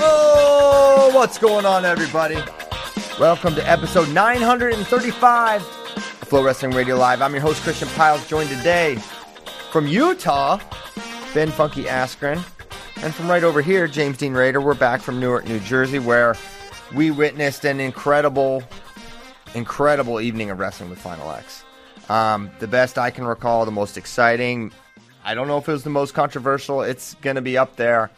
Oh, what's going on, everybody? Welcome to episode 935 of FloWrestling Radio Live. I'm your host, Christian Pyles, joined today from Utah, Ben Funky Askren, and from right over here, James Dean Rader. We're back from Newark, New Jersey, where we witnessed an incredible, incredible evening of wrestling with Final X. Um, the best I can recall, the most exciting. I don't know if it was the most controversial. It's going to be up there.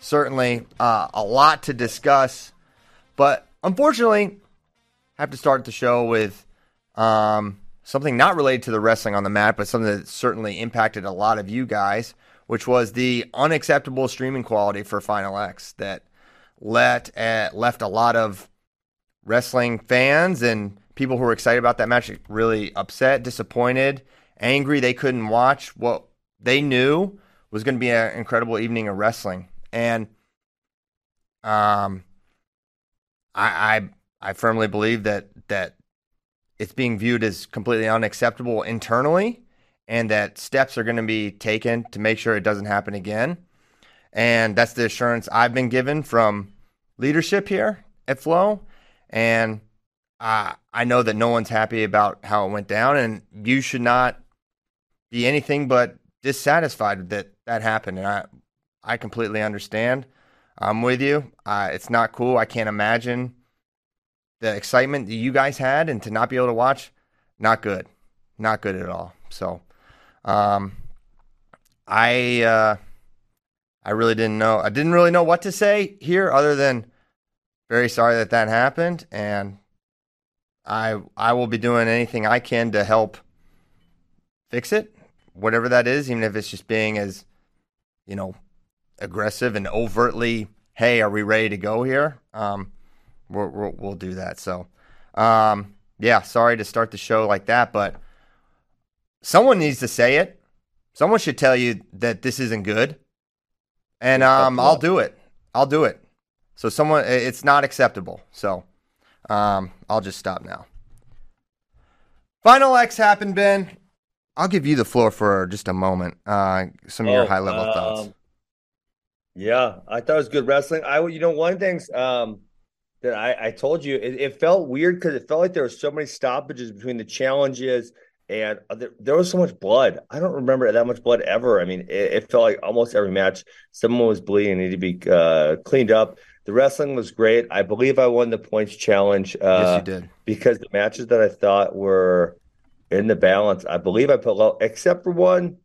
Certainly uh, a lot to discuss. But unfortunately, I have to start the show with um, something not related to the wrestling on the mat, but something that certainly impacted a lot of you guys, which was the unacceptable streaming quality for Final X that let uh, left a lot of wrestling fans and people who were excited about that match really upset, disappointed, angry they couldn't watch what they knew was going to be an incredible evening of wrestling. And um, I, I I firmly believe that that it's being viewed as completely unacceptable internally, and that steps are going to be taken to make sure it doesn't happen again. And that's the assurance I've been given from leadership here at Flo. And I know that no one's happy about how it went down, and you should not be anything but dissatisfied that that happened. And I, I completely understand. I'm with you. Uh, it's not cool. I can't imagine the excitement that you guys had and to not be able to watch. Not good. Not good at all. So, um, I, uh, I really didn't know. I didn't really know what to say here other than very sorry that that happened. And I, I will be doing anything I can to help fix it, whatever that is, even if it's just being as, you know, aggressive and overtly, hey, are we ready to go here? Um, we'll, we'll, we'll do that. So, um, yeah, sorry to start the show like that, but someone needs to say it. Someone should tell you that this isn't good, and um, I'll do it. I'll do it. So someone, it's not acceptable. So um, I'll just stop now. Final X happened, Ben. I'll give you the floor for just a moment. Uh, some of Oh, your high level thoughts. um, Yeah, I thought it was good wrestling. I, you know, one of the things um, that I, I told you, it, it felt weird because it felt like there were so many stoppages between the challenges and there, there was so much blood. I don't remember that much blood ever. I mean, it, it felt like almost every match someone was bleeding, and needed to be uh, cleaned up. The wrestling was great. I believe I won the points challenge. Uh, yes, you did. because the matches that I thought were in the balance, I believe I put low, except for one.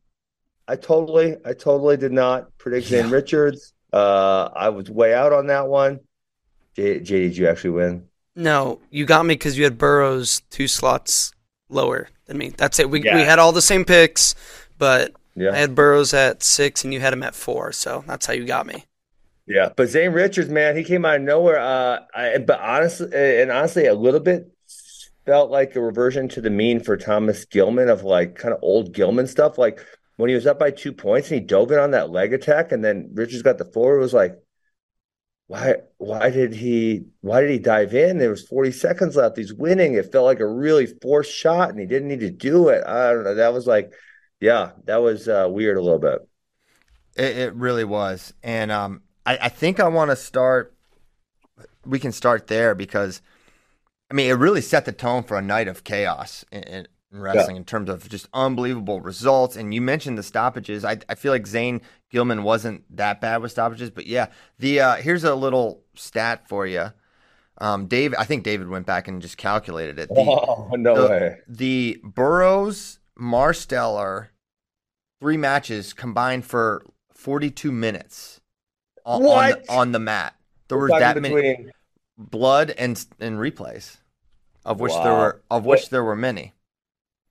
I totally, I totally did not predict Zane Richards. Uh, I was way out on that one. J, J did you actually win? No, you got me because you had Burroughs two slots lower than me. That's it. We we had all the same picks, but Yeah, I had Burroughs at six and you had him at four. So that's how you got me. yeah. But Zane Richards, man, he came out of nowhere. Uh, I, but honestly, and honestly, a little bit felt like a reversion to the mean for Thomas Gilman of like kind of old Gilman stuff. Like when he was up by two points and he dove in on that leg attack, and then Richards got the floor. It was like, why? Why did he? Why did he dive in? There was 40 seconds left. He's winning. It felt like a really forced shot, and he didn't need to do it. I don't know. That was like, yeah, that was uh, weird a little bit. It, it really was, and um, I, I think I want to start. We can start there because, I mean, it really set the tone for a night of chaos. And in wrestling in terms of just unbelievable results. And you mentioned the stoppages. I, I feel like Zane Gilman wasn't that bad with stoppages, but yeah, the uh, here's a little stat for you. Um, Dave, I think David went back and just calculated it. The, oh no the, way! the Burroughs Marsteller three matches combined for 42 minutes on, on, the, on the mat. There We're that many blood and and replays, of which there were of which there were many.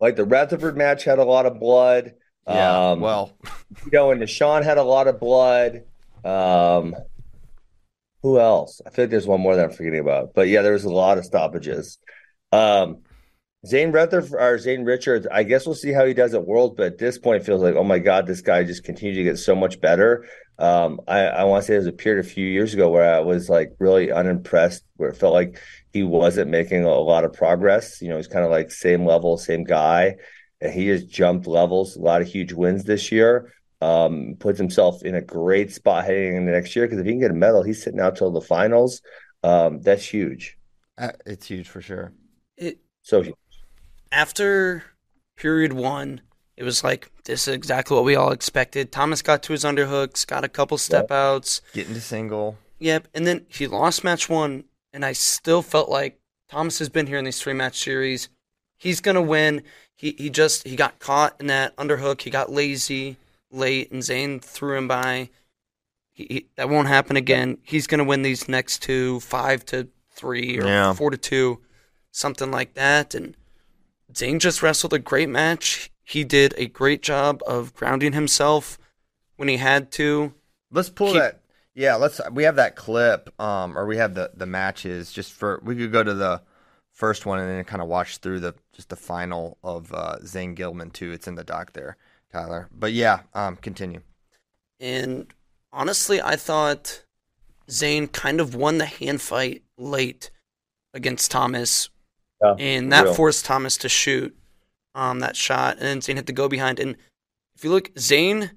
like the Rutherford match had a lot of blood. Yeah, um, well, you know, and Deshaun had a lot of blood. Um, who else? I feel like there's one more that I'm forgetting about. But yeah, there was a lot of stoppages. Um, Zane Rutherford or Zane Richards, I guess we'll see how he does at Worlds, but at this point it feels like, oh my God, this guy just continues to get so much better. Um, I, I want to say there was a period a few years ago where I was like really unimpressed, where it felt like he wasn't making a lot of progress. You know, he's kind of like same level, same guy. And he has jumped levels, a lot of huge wins this year. Um, puts himself in a great spot heading into next year because if he can get a medal, he's sitting out till the finals. Um, that's huge. uh, it's huge for sure. It So huge. after period one, it was like this is exactly what we all expected. Thomas got to his underhooks, got a couple step outs. Getting to single. Yep, and then he lost match one, and I still felt like Thomas has been here in these three match series. He's gonna win. He he just he got caught in that underhook. He got lazy late, and Zane threw him by. He, he, that won't happen again. He's gonna win these next two, five to three or Yeah. four to two, something like that. And Zane just wrestled a great match. He did a great job of grounding himself when he had to. Let's pull Keep- that. Yeah, let's. We have that clip, um, or we have the the matches. Just for we could go to the first one and then kind of watch through the just the final of uh, Zane Gilman too. It's in the doc there, Tyler. But yeah, um, continue. And honestly, I thought Zane kind of won the hand fight late against Thomas, Yeah, and that real. forced Thomas to shoot um, that shot, and then Zane had to go behind. And if you look, Zane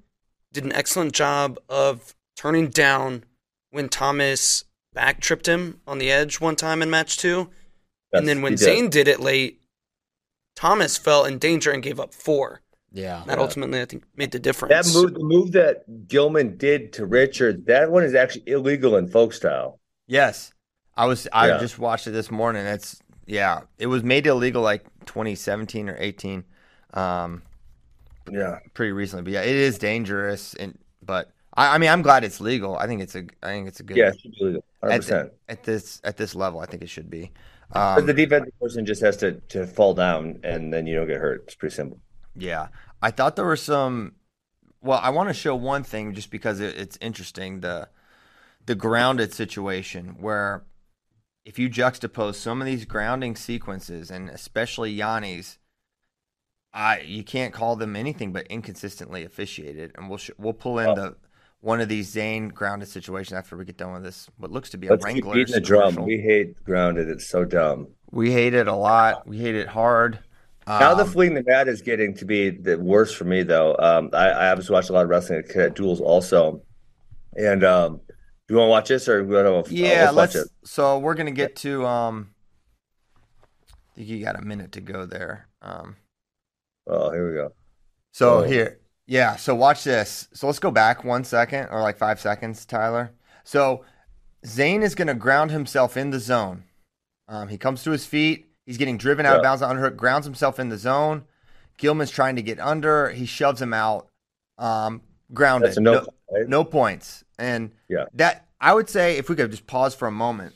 did an excellent job of turning down when Thomas back tripped him on the edge one time in match two. and then when he did. Zane did it late, Thomas fell in danger and gave up four. Yeah, That Yeah. ultimately, I think, made the difference. That move, the move that Gilman did to Richard, that one is actually illegal in folk style. Yes, I was. I Yeah. just watched it this morning. It's yeah, it was made illegal like 2017 or 18, um, Yeah. pretty recently. But yeah, it is dangerous. And but I, I mean, I'm glad it's legal. I think it's a. I think it's a good. Yeah, it should be illegal. 100%. At, at this at this level, I think it should be. But Um, the defensive person just has to, to fall down and then you don't get hurt. It's pretty simple. yeah, I thought there were some. Well, I want to show one thing just because it, it's interesting the the grounded situation where if you juxtapose some of these grounding sequences and especially Yanni's, I you can't call them anything but inconsistently officiated, and we'll sh- we'll pull in Oh. the one of these Zane grounded situations after we get done with this. What looks to be a Let's keep Wrangler beating the drum. We hate grounded. It's so dumb. We hate it a lot. We hate it hard. Now the Um, fleeing the mat is getting to be the worst for me though. Um, I, I obviously watch a lot of wrestling at Cadet Duels also, and um, you want to watch this or we want to? yeah, let's, let's. watch it. So we're gonna get to. Um, I think you got a minute to go there. Um, Oh, here we go. so Oh. here, yeah. So watch this. So let's go back one second or like five seconds, Tyler. So Zane is gonna ground himself in the zone. Um, he comes to his feet. He's getting driven out of bounds on underhook, grounds himself in the zone. Gilman's trying to get under. He shoves him out. Um, grounded. No. No- right? no points. And Yeah. that I would say if we could just pause for a moment,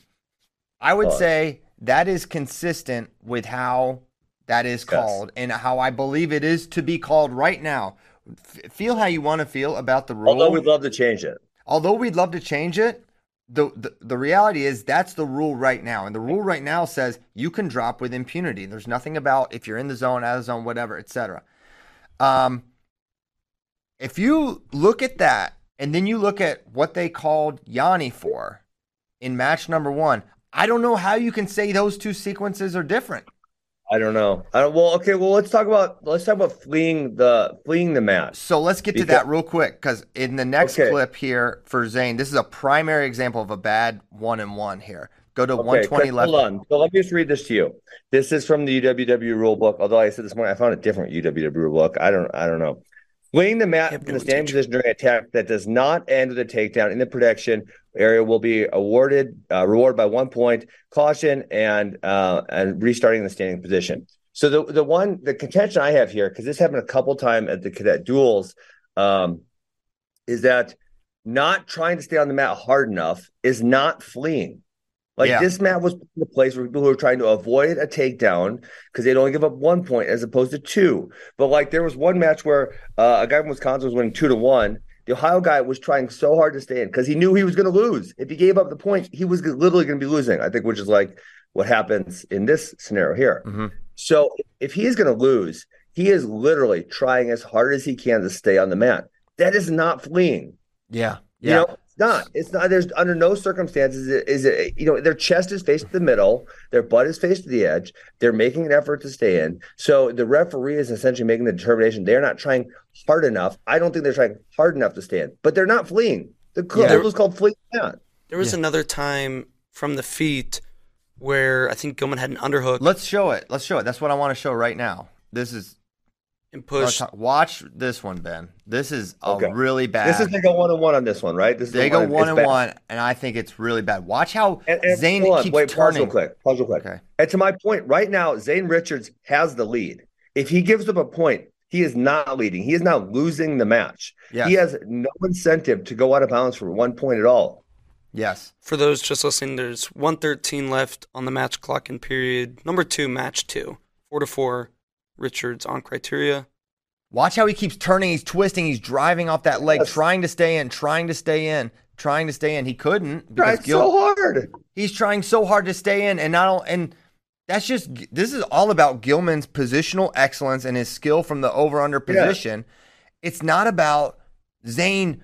I would Pause. say that is consistent with how that is called and how I believe it is to be called right now. F- feel how you want to feel about the rule. Although we'd love to change it. Although we'd love to change it, the, the the reality is that's the rule right now. And the rule right now says you can drop with impunity. There's nothing about if you're in the zone, out of the zone, whatever, etc. Um, if you look at that and then you look at what they called Yanni for in match number one, I don't know how you can say those two sequences are different. I don't know. I don't, well, okay. Well, let's talk about let's talk about fleeing the fleeing the match. So let's get to that real quick because in the next Okay. clip here for Zane, this is a primary example of a bad one and one here. go to Okay, 120 left. Hold on. So let me just read this to you. This is from the UWW rule book. Although I said this morning, I found a different UWW rule book. I don't. I don't know. Fleeing the mat Yep, in the standing position during attack that does not end with a takedown in the protection area will be awarded uh, reward by one point, caution, and uh, and restarting the standing position. So the the one the contention I have here because this happened a couple times at the cadet duels, um, is that not trying to stay on the mat hard enough is not fleeing. Like Yeah. this mat was the place where people who were trying to avoid a takedown because they'd only give up one point as opposed to two. But like there was one match where uh, a guy from Wisconsin was winning two to one. The Ohio guy was trying so hard to stay in because he knew he was going to lose. If he gave up the point, he was literally going to be losing. I think, which is like what happens in this scenario here. Mhm. So if he is going to lose, he is literally trying as hard as he can to stay on the mat. That is not fleeing. Yeah. You Yeah. know, it's not. It's not. There's under no circumstances is it. You know, their chest is faced to the middle, their butt is faced to the edge. They're making an effort to stay in. So the referee is essentially making the determination they're not trying hard enough. I don't think they're trying hard enough to stand, but they're not fleeing. The Yeah. yeah. was called fleeing. Not. There was Yeah. another time from the feet where I think Gilman had an underhook Let's show it. Let's show it. That's what I want to show right now. This is and push. watch this one, Ben. This is a Okay. really bad. This is they go one and one on this one, right? This is they the go one, one and bad. one, and I think it's really bad. Watch how And, and Zane hold on, keeps wait, pause turning. real quick. Pause real quick. Okay. And to my point, right now, Zane Richards has the lead. If he gives up a point, he is not leading. He is now losing the match. Yes. He has no incentive to go out of bounds for one point at all. Yes. For those just listening, there's 113 left on the match clock in period number two, match two. Four to four, Richards on criteria. Watch how he keeps turning. He's twisting. He's driving off that leg, Yes. trying to stay in, trying to stay in, trying to stay in. He couldn't Tried Gil- so hard. he's trying so hard to stay in, and not all, and that's just this is all about Gilman's positional excellence and his skill from the over under Yeah. position. It's not about Zane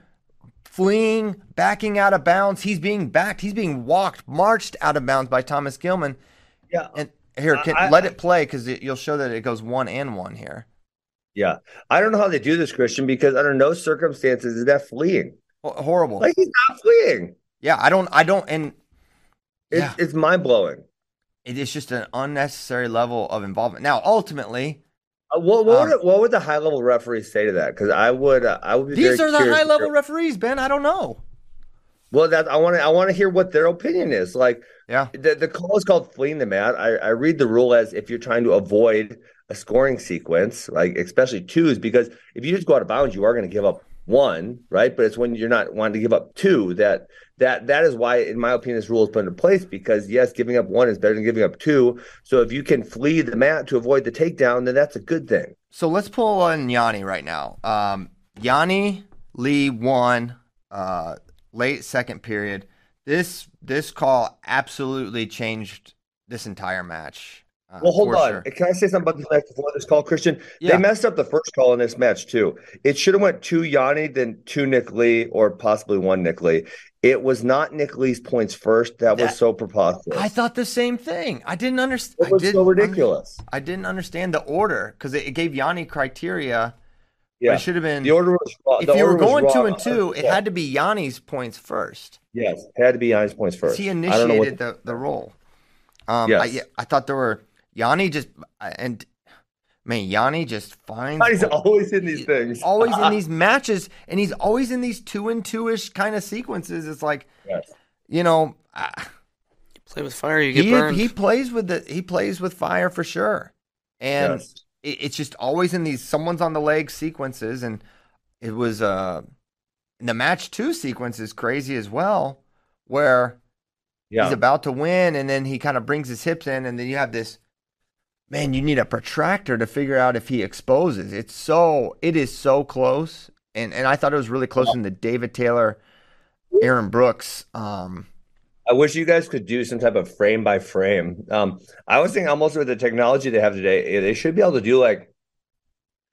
fleeing, backing out of bounds. He's being backed. He's being walked, marched out of bounds by Thomas Gilman. Yeah. And here, can, I- let it play because you'll show that it goes one and one here. Yeah. I don't know how they do this, Christian, because under no circumstances is that fleeing. Ho- horrible. Like he's not fleeing. yeah, I don't. I don't. And It's, Yeah. it's mind blowing. it is just an unnecessary level of involvement. Now, ultimately, Uh, what, what, Um, would, what would the high level referees say to that? Because I would, uh, I would be. these are the high level referees, Ben. I don't know. Well, that I want to, I want to hear what their opinion is. Like, Yeah. The, the call is called fleeing the mat. I, I read the rule as if you're trying to avoid a scoring sequence, like especially twos, because if you just go out of bounds, you are going to give up one, right? But it's when you're not wanting to give up two that that that is why, in my opinion, this rule is put into place. Because yes, giving up one is better than giving up two. So if you can flee the mat to avoid the takedown, then that's a good thing. So let's pull on Yanni right now. Um, Yanni Lee won uh, late second period. This this call absolutely changed this entire match. uh, Well, hold on. sure. Can I say something about this match before this call, Christian? Yeah. They messed up the first call in this match too. It should have went two Yanni, then two Nick Lee, or possibly one Nick Lee. It was not Nick Lee's points first. That, That- was so preposterous. I thought the same thing. I didn't understand. it was so ridiculous. I didn't understand the order because it, it gave Yanni criteria. Yeah, It should have been. the order was wrong. if the you were going two and two, it Yeah. had to be Yanni's points first. yes, it had to be Yanni's points first. He I don't know initiated what, the, the roll. Um, I, Yes. yeah, I thought there were Yanni just and man, Yanni just finds Yanni's always in these he's things. always in these matches, and he's always in these two and two ish kind of sequences. It's like Yes. you know, ah, You play with fire, you get he burned. he plays with the he plays with fire for sure, and Yes. It, it's just always in these someone's on the leg sequences, and it was uh the match two sequence is crazy as well, where Yeah. he's about to win, and then he kind of brings his hips in, and then you have this. Man, you need a protractor to figure out if he exposes. It's so it is so close, and and I thought it was really close in the David Taylor, Aaron Brooks. Um, I wish you guys could do some type of frame by frame. Um, I was thinking almost with the technology they have today, eh, they should be able to do like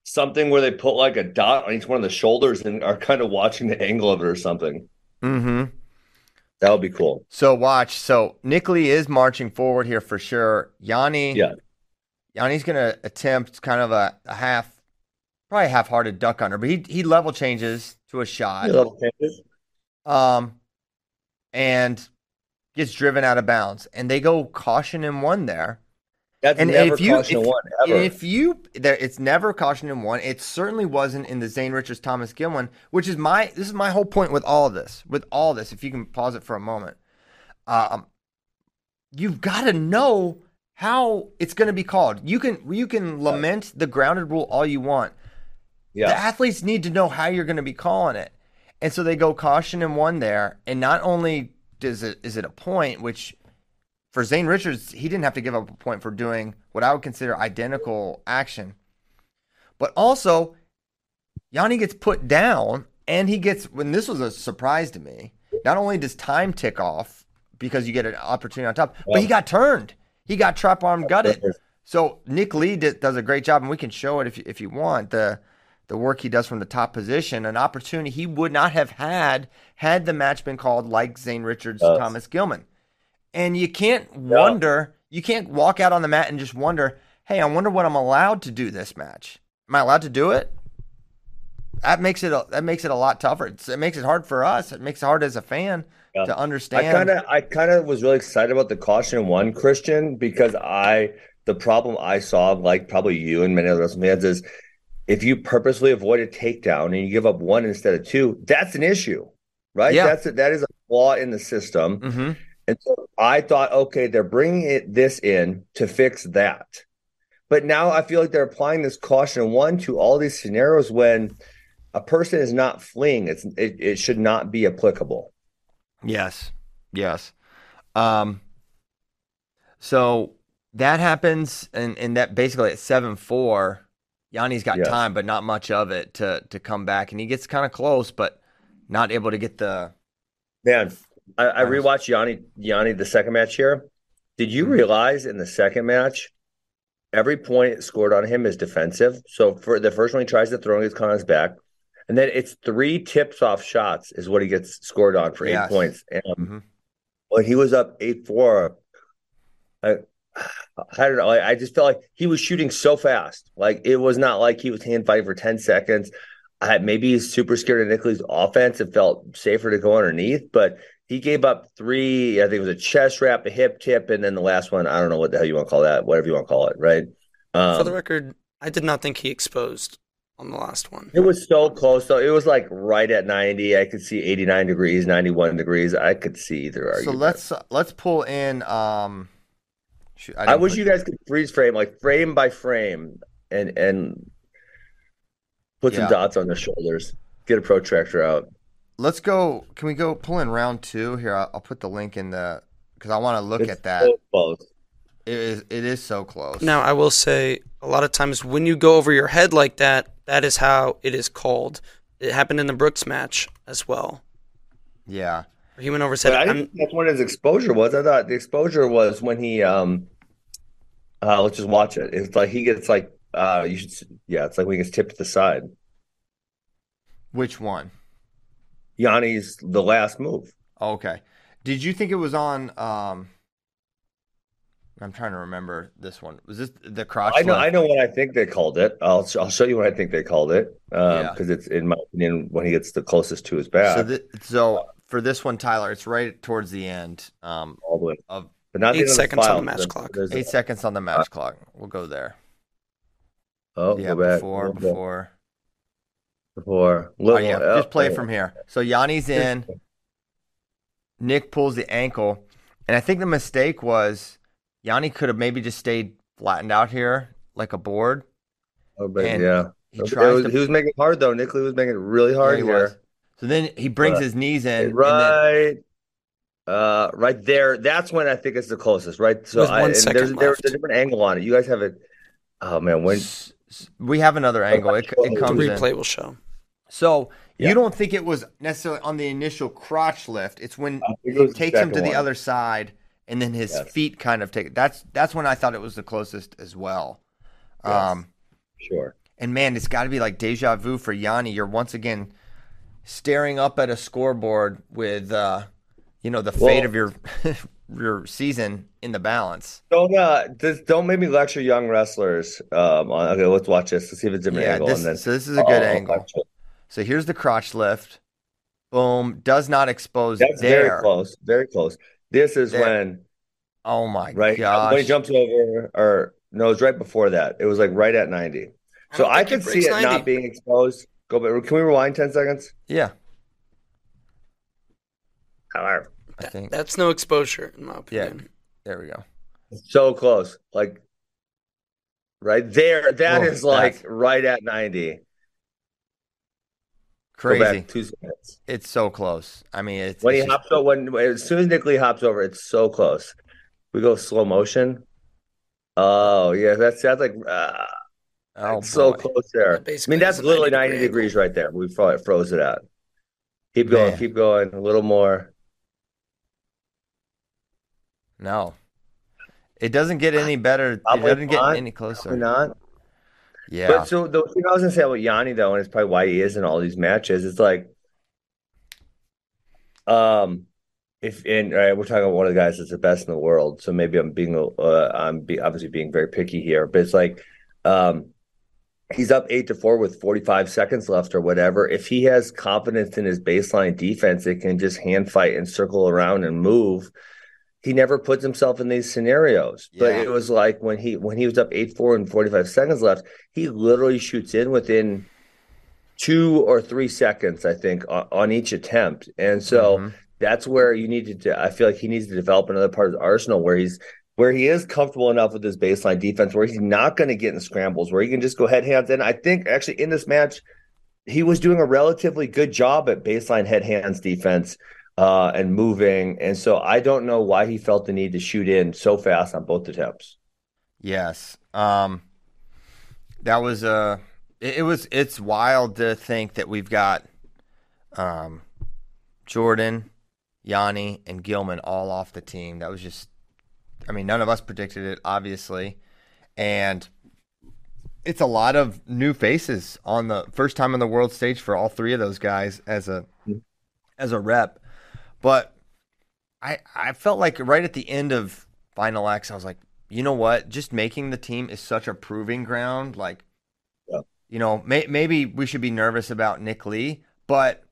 something where they put like a dot on each one of the shoulders and are kind of watching the angle of it or something. hmm That would be cool. So watch. So Nick is marching forward here for sure. Yanni, Yeah. Yanni's gonna attempt kind of a, a half, probably half-hearted duck under, but he he level changes to a shot. Level changes. Um, and gets driven out of bounds, and they go caution in one there. That's And never if you caution if, one ever. if you there, it's never caution in one. It certainly wasn't in the Zane Richards Thomas Gill one, which is my this is my whole point with all of this. With all this, if you can pause it for a moment, um, you've got to know how it's going to be called. You can you can lament the grounded rule all you want. yeah. The athletes need to know how you're going to be calling it, and so they go caution in one there. And not only does it is it a point, which for Zane Richards he didn't have to give up a point for doing what I would consider identical action, but also Yanni gets put down, and he gets when this was a surprise to me. Not only does time tick off because you get an opportunity on top, but he got turned. He got trap arm gutted. So Nick Lee did, does a great job, and we can show it if you, if you want the the work he does from the top position, an opportunity he would not have had had the match been called like Zane Richards, Yes. Thomas Gilman. And you can't wonder, you can't walk out on the mat and just wonder, hey, I wonder what I'm allowed to do this match. Am I allowed to do it? That makes it a, that makes it a lot tougher. It's, it makes it hard for us. It makes it hard as a fan Yeah. to I understand. kind of I kind of was really excited about the caution one Christian because I the problem I saw like probably you and many other wrestling fans is if you purposely avoid a takedown and you give up one instead of two, that's an issue, right? Yeah. That's a, that is a flaw in the system. hmm And so I thought, okay, they're bringing it this in to fix that. But now I feel like they're applying this caution one to all these scenarios when a person is not fleeing. It's it, it should not be applicable. Yes. Yes. Um so that happens and and that basically at 7-4 Yanni's got Yes. time but not much of it to to come back and he gets kind of close but not able to get the Man, I, I rewatched Yanni Yanni the second match here. Did you Mm-hmm. realize in the second match, every point scored on him is defensive? So for the first one, he tries to throw and gets caught back, and then it's three tips off shots is what he gets scored on for eight points. And Mhm. when he was up eight four, I, I don't know. I, I just felt like he was shooting so fast. Like it was not like he was hand fighting for ten seconds. I, maybe he's super scared of Nick offense and felt safer to go underneath, but he gave up three. I think it was a chest wrap, a hip tip, and then the last one. I don't know what the hell you want to call that. Whatever you want to call it, right? Um, For the record, I did not think he exposed on the last one. It was so close. though. it was like right at 90. I could see 89 degrees, 91 degrees. I could see either So argument. let's let's pull in um shoot, I, didn't wish you guys could freeze frame, like frame by frame, and and put some dots on their shoulders. Get a protractor out. Let's go. Can we go pull in round 2 here? I'll, I'll put the link in the cuz I want to look It's at that. so close. It is it is so close. Now, I will say a lot of times when you go over your head like that, that is how it is called. It happened in the Brooks match as well. Yeah. He went over his head. I I'm- didn't that's when his exposure was. I thought the exposure was when he um uh let's just watch it. It's like he gets like uh you should yeah, it's like when he gets tipped to the side. Which one? Yanni's the last move. Okay. Did you think it was on? Um, I'm trying to remember this one. Was this the crotch? I know? I know what I think they called it. I'll I'll show you what I think they called it. Um Yeah. because it's in my opinion when he gets the closest to his back. So, th- so for this one, Tyler, it's right towards the end. Um, all the way. of But not Eight end of seconds on the match clock. there's a- eight seconds on the match uh, clock. We'll go there. oh, yeah, go back. before, Go back. before. Before. Oh yeah, oh, just play oh. it from here. So Yanni's in. Nick pulls the ankle, and I think the mistake was Yanni could have maybe just stayed flattened out here like a board. Oh, but And yeah. He It tries was- to he was making it hard though. Nick Lee was making it really Yeah, hard he here. was. So then he brings Right. his knees in. and then- right. Uh, right there. That's when I think it's the closest, right? So I, one there's, there's a different angle on it. You guys have it. Oh man, when S- s- we have another angle. It, it the comes in. replay will show. So Yeah. you don't think it was necessarily on the initial crotch lift? It's when I it he was the takes him to second the other side, and then his Yes. feet kind of take. That's that's when I thought it was the closest as well. Yes. Um, sure. and man, it's got to be like deja vu for Yanni. You're once again staring up at a scoreboard with, uh, you know, the fate Well- of your your season in the balance. Don't uh, this, don't make me lecture young wrestlers. Um, on, okay, let's watch this. Let's see if it's a different Yeah, angle. this, and then so this is a good angle. gotcha. So here's the crotch lift. Boom. Does not expose That's there. very close. Very close. This is There- when Oh my right gosh. when he jumps over, or no, it was right before that. It was like right at ninety. So I think could see it 90. not being exposed. Go back. Can we rewind ten seconds? Yeah, However, I think. That's no exposure, in my opinion. Yeah. opinion. There we go. so close. Like right there. That Oh, is like that's- right at ninety. Go Crazy. back two seconds. It's so close. I mean, it's, When he just- hops over, when as soon as Nick Lee hops over, it's so close. We go slow motion. Oh yeah, that's that's like uh, oh, it's so close there. I mean, that's literally 90 degree degrees right there. We froze it out. Keep going, Man. keep going, a little more. No, it doesn't get any better. It doesn't get any Probably closer. not. Yeah, But so the thing I was gonna say about Yanni though, and it's probably why he is in all these matches. It's like, um, if and right, we're talking about one of the guys that's the best in the world. So maybe I'm being, uh, I'm be, obviously being very picky here, but it's like, um, he's up eight to four with 45 seconds left or whatever. If he has confidence in his baseline defense, it can just hand fight and circle around and move. He never puts himself in these scenarios. But it was like when he when he was up eight four and 45 seconds left, he literally shoots in within two or three seconds, I think, on, on each attempt. And so Mhm. that's where you need to. I feel like he needs to develop another part of the arsenal where he's where he is comfortable enough with his baseline defense, where he's not going to get in scrambles, where he can just go head hands. And I think actually in this match, he was doing a relatively good job at baseline head hands defense uh, and moving. And so I don't know why he felt the need to shoot in so fast on both attempts. Yes. Um, that was uh it, it was it's wild to think that we've got um Jordan, Yanni, and Gilman all off the team. That was just I mean, none of us predicted it, obviously. And it's a lot of new faces on the first time on the world stage for all three of those guys as a as a rep. But I I felt like right at the end of Final X, I was like, you know what? Just making the team is such a proving ground. Like, Yeah. you know, may, maybe we should be nervous about Nick Lee, but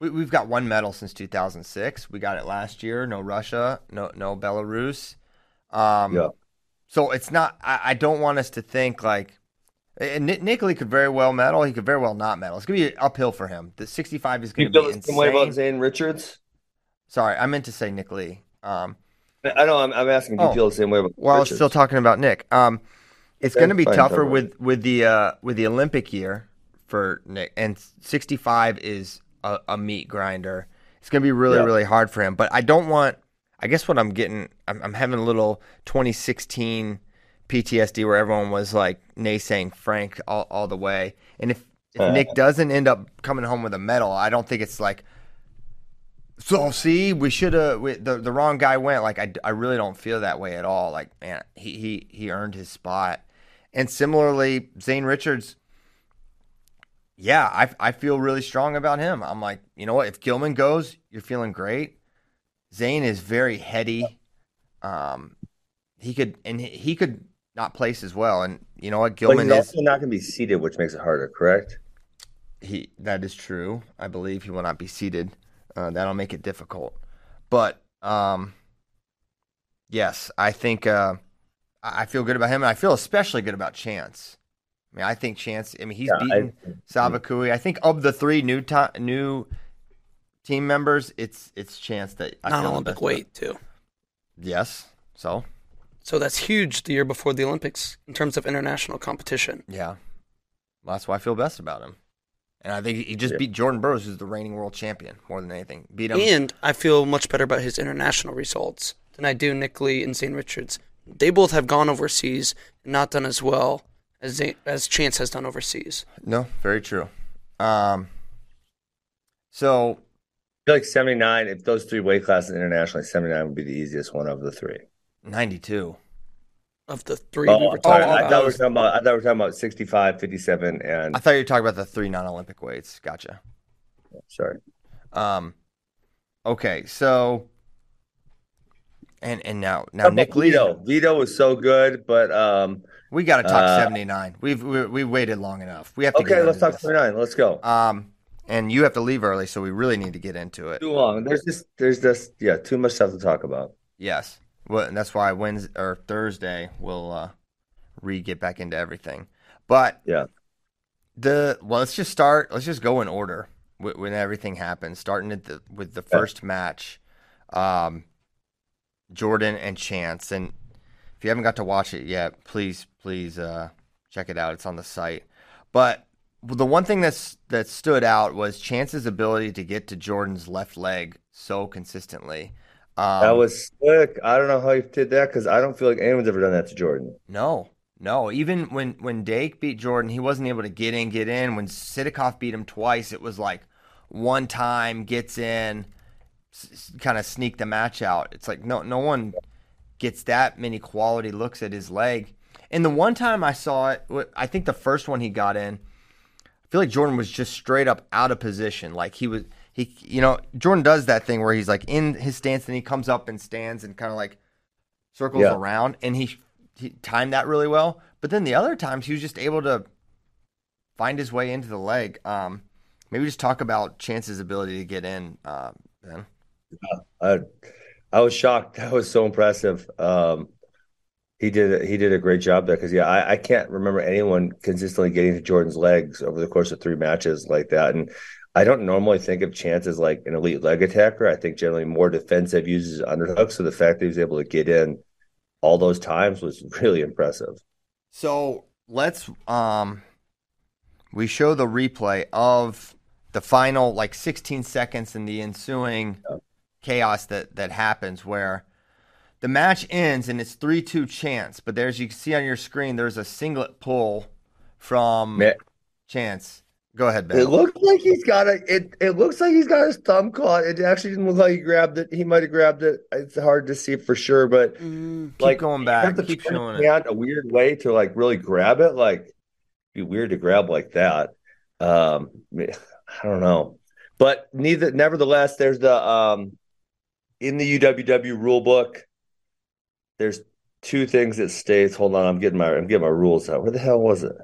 we, we've got one medal since 2006. We got it last year. No Russia, no no Belarus. Um, Yeah. So it's not. I, I don't want us to think like. And Nick, Lee could very well medal. He could very well not medal. It's gonna be uphill for him. The 65 is gonna feel be the same way about. Zane Richards? Sorry, I meant to say Nick Lee. Um, I know. I'm, I'm asking. Do you Oh. feel the same way about well, I was Richards? still talking about Nick. Um, it's going to be tougher with with the uh, with the Olympic year for Nick, and 65 is a, a meat grinder. It's going to be really Yeah. really hard for him. But I don't want. I guess what I'm getting, I'm, I'm having a little 2016 PTSD where everyone was like naysaying Frank all, all the way, and if if Uh. Nick doesn't end up coming home with a medal, I don't think it's like. So see, we should have the the wrong guy went. Like I, I really don't feel that way at all. Like man, he he he earned his spot. And similarly, Zane Richards. Yeah, I I feel really strong about him. I'm like, you know what? If Gilman goes, you're feeling great. Zane is very heady. Um, he could and he, he could not place as well. And you know what? Gilman is also not going to be seated, which makes it harder. Correct? he that is true. I believe he will not be seated. Uh, that'll make it difficult. But um, yes, I think uh, I I feel good about him, and I feel especially good about Chance. I mean, I think Chance. I mean, he's Yeah, beaten Savakui. I think of the three new to- new team members, it's it's Chance that I feel the Non-Olympic best weight too. Yes. So So that's huge the year before the Olympics in terms of international competition. yeah, well, that's why I feel best about him. And I think he just Yeah. beat Jordan Burroughs, who's the reigning world champion, more than anything. Beat him. And I feel much better about his international results than I do Nick Lee and Zane Richards. They both have gone overseas and not done as well as Zane, as Chance has done overseas. No, very true. Um, so I feel like 79, if those three weight classes internationally, 79 would be the easiest one of the three. 92. Of the three we Oh, were talking I about, thought we were talking about. I thought we were talking about 65, 57, and I thought you were talking about the three non-Olympic weights. Gotcha. sorry. Um, okay, so and and now now Nick Lee, Vito. Vito was so good, but um. we got to talk Uh, 79. We've we, we waited long enough. We have to. Okay, onto let's talk this. 79. Let's go. Um, and you have to leave early, so we really need to get into it. Too long. There's just there's just yeah too much stuff to talk about. Yes, well, and that's why Wednesday or Thursday we'll uh, re get back into everything. But Yeah. the well, let's just start. Let's just go in order when, when everything happens. Starting at the with the first match, um, Jordan and Chance. And if you haven't got to watch it yet, please please uh, check it out. It's on the site. But the one thing that's that stood out was Chance's ability to get to Jordan's left leg so consistently. Um, that was slick. I don't know how he did that because I don't feel like anyone's ever done that to Jordan. No, no. Even when when Dake beat Jordan, he wasn't able to get in, get in. When Sidakov beat him twice, it was like one time gets in, kind of sneak the match out. It's like no no one gets that many quality looks at his leg. And the one time I saw it, I think the first one he got in, I feel like Jordan was just straight up out of position. Like he was he you know Jordan does that thing where he's like in his stance and he comes up and stands and kind of like circles Yeah. around and he he timed that really well. But then the other times he was just able to find his way into the leg. Um, maybe just talk about Chance's ability to get in. Uh, ben. I I was shocked. That was so impressive. Um, he did he did a great job there because yeah, I, I can't remember anyone consistently getting to Jordan's legs over the course of three matches like that. And I don't normally think of Chance as like an elite leg attacker. I think generally more defensive, uses underhook. So the fact that he was able to get in all those times was really impressive. So let's um, we show the replay of the final like 16 seconds and the ensuing chaos that that happens where the match ends and it's 3-2 chance but there's you can see on your screen there's a singlet pull from Man, chance go ahead ben it looks like he's got a it. It looks like he's got his thumb caught. It actually didn't look like he grabbed it. He might have grabbed it. It's hard to see for sure, but keep like going back keep showing it a weird way to like really grab it. Like be weird to grab like that. Um, I don't know, but neither. Nevertheless, there's the um in the UWW rule book. There's two things that states. Hold on, I'm getting my I'm getting my rules out. Where the hell was it?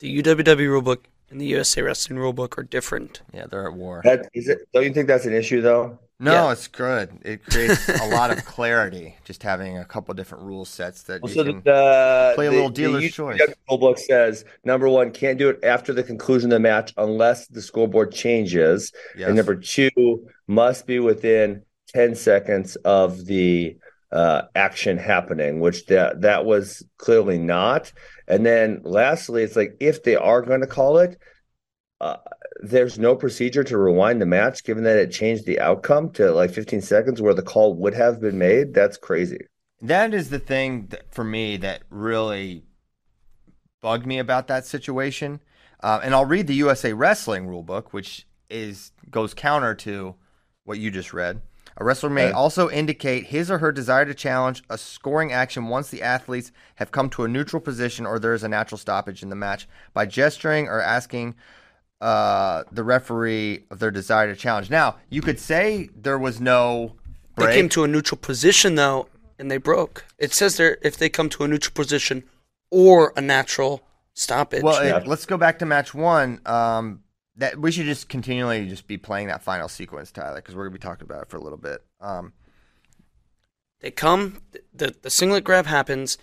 The UWW rulebook and the USA Wrestling rulebook are different. yeah they're at war That is it. Don't you think that's an issue though? no Yeah. it's good it creates a lot of clarity just having a couple different rule sets that Well, you so can the, play a the- little the dealer's UWW choice. Rule book says number one, can't do it after the conclusion of the match unless the scoreboard changes. yes. And number two, must be within 10 seconds of the uh, action happening, which that that was clearly not. And then lastly, it's like if they are going to call it, uh, there's no procedure to rewind the match, given that it changed the outcome to like 15 seconds where the call would have been made. That's crazy. That is the thing that, for me that really bugged me about that situation. Uh, and I'll read the USA Wrestling rulebook, which is goes counter to what you just read. A wrestler may Okay. also indicate his or her desire to challenge a scoring action once the athletes have come to a neutral position or there is a natural stoppage in the match by gesturing or asking uh, the referee of their desire to challenge. Now, you could say there was no break. They came to a neutral position though, and they broke. It says there if they come to a neutral position or a natural stoppage. Well, Yeah. it- let's go back to match one. Um, that we should just continually just be playing that final sequence, Tyler, because we're gonna be talking about it for a little bit. Um, They come, the, the singlet grab happens,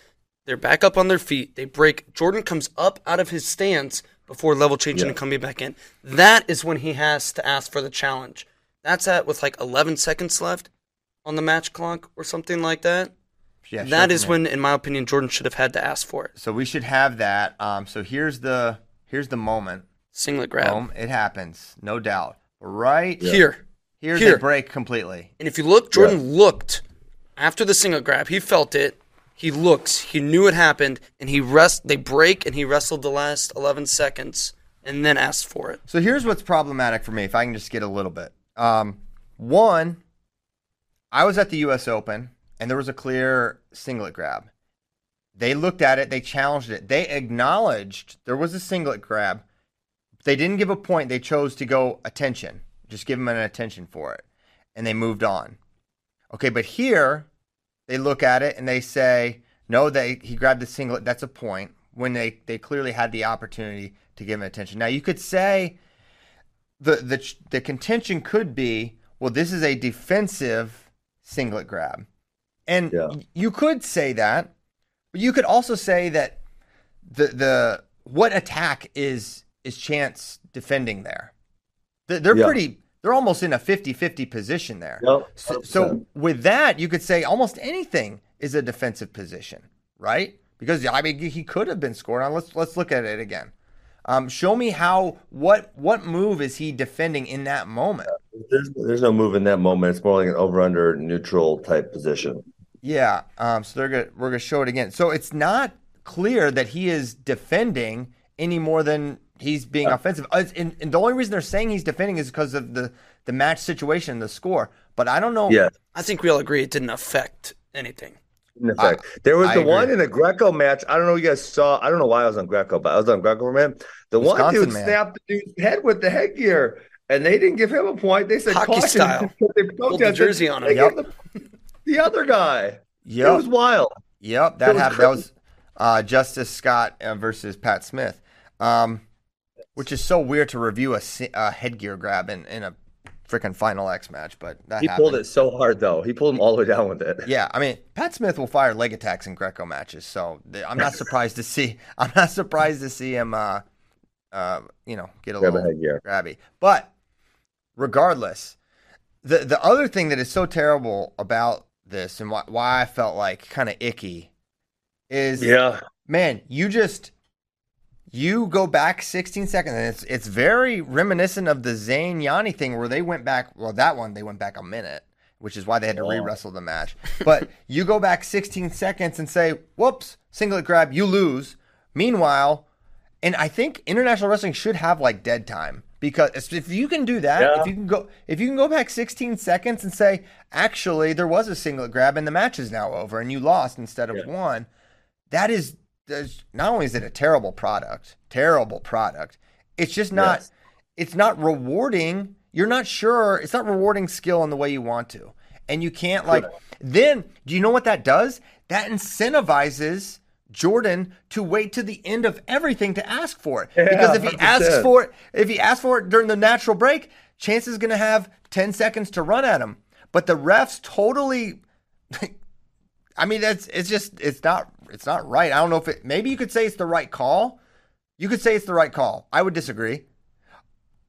they're back up on their feet, they break. Jordan comes up out of his stance before level changing Yeah. and coming back in. That is when he has to ask for the challenge. That's at with like 11 seconds left on the match clock or something like that. yeah, that sure is for when, in my opinion, Jordan should have had to ask for it. So we should have that. Um, so here's the here's the moment. Singlet grab. Boom, it happens, no doubt. Right Here. here, Here. they break completely. And if you look, Jordan looked after the single grab. He felt it. He looks. He knew it happened, and he rest. They break, and he wrestled the last eleven seconds, and then asked for it. So here's what's problematic for me. If I can just get a little bit. Um, one, I was at the U.S. Open, and there was a clear singlet grab. They looked at it. They challenged it. They acknowledged there was a singlet grab. They didn't give a point. They chose to go attention. Just give him an attention for it, and they moved on. Okay, but here they look at it and they say, no, they he grabbed the singlet. That's a point when they they clearly had the opportunity to give him attention. Now you could say the the the contention could be, well, this is a defensive singlet grab, and Yeah. you could say that, but you could also say that the the what attack is is Chance defending there? They're, Yeah. pretty. They're almost in a 50-50 position there. Yep, So, so with that, you could say almost anything is a defensive position, right? Because I mean, he could have been scored on. Let's let's look at it again. Um, show me how what what move is he defending in that moment? There's, there's no move in that moment. It's more like an over under neutral type position. Yeah. Um, so they're gonna we're gonna show it again. So it's not clear that he is defending any more than he's being offensive. Uh, And, and the only reason they're saying he's defending is because of the the match situation, the score. But I don't know. Yeah. I think we all agree it didn't affect anything. In effect, there was I the agree. one in the Greco match. I don't know if you guys saw. I don't know why I was on Greco, but I was on Greco man. The one Wisconsin dude man. snapped the dude's head with the headgear, and they didn't give him a point. They said Hockey caution. style. they Pulled the jersey on him. Yep. the, the other guy. Yep. It was wild. Yep, that was happened. That was uh, Justice Scott uh, versus Pat Smith, um, which is so weird to review a, a headgear grab in, in a freaking final X match, but that He happened. pulled it so hard though. He pulled him all the way down with it. Yeah, I mean, Pat Smith will fire leg attacks in Greco matches, so I'm not surprised to see. I'm not surprised to see him, uh, uh, you know, get a Grab a little headgear. grabby. But regardless, the the other thing that is so terrible about this and why, why I felt like kind of icky is Yeah. man, you just you go back 16 seconds, and it's it's very reminiscent of the Zain Yianni thing where they went back. Well, that one they went back a minute, which is why they had to re wrestle the match. But you go back 16 seconds and say, "Whoops, singlet grab, you lose." Meanwhile, and I think international wrestling should have like dead time because if you can do that, Yeah. if you can go if you can go back 16 seconds and say, "Actually, there was a singlet grab and the match is now over and you lost instead of won." That is there's, not only is it a terrible product, terrible product. It's just not Yes. it's not rewarding. You're not sure. It's not rewarding skill in the way you want to. And you can't like then do you know what that does? That incentivizes Jordan to wait to the end of everything to ask for it. because if he 100%. asks for it, if he asks for it during the natural break, Chance is going to have 10 seconds to run at him. But the refs totally I mean, that's it's just it's not it's not right. I don't know if it. Maybe you could say it's the right call. You could say it's the right call. I would disagree,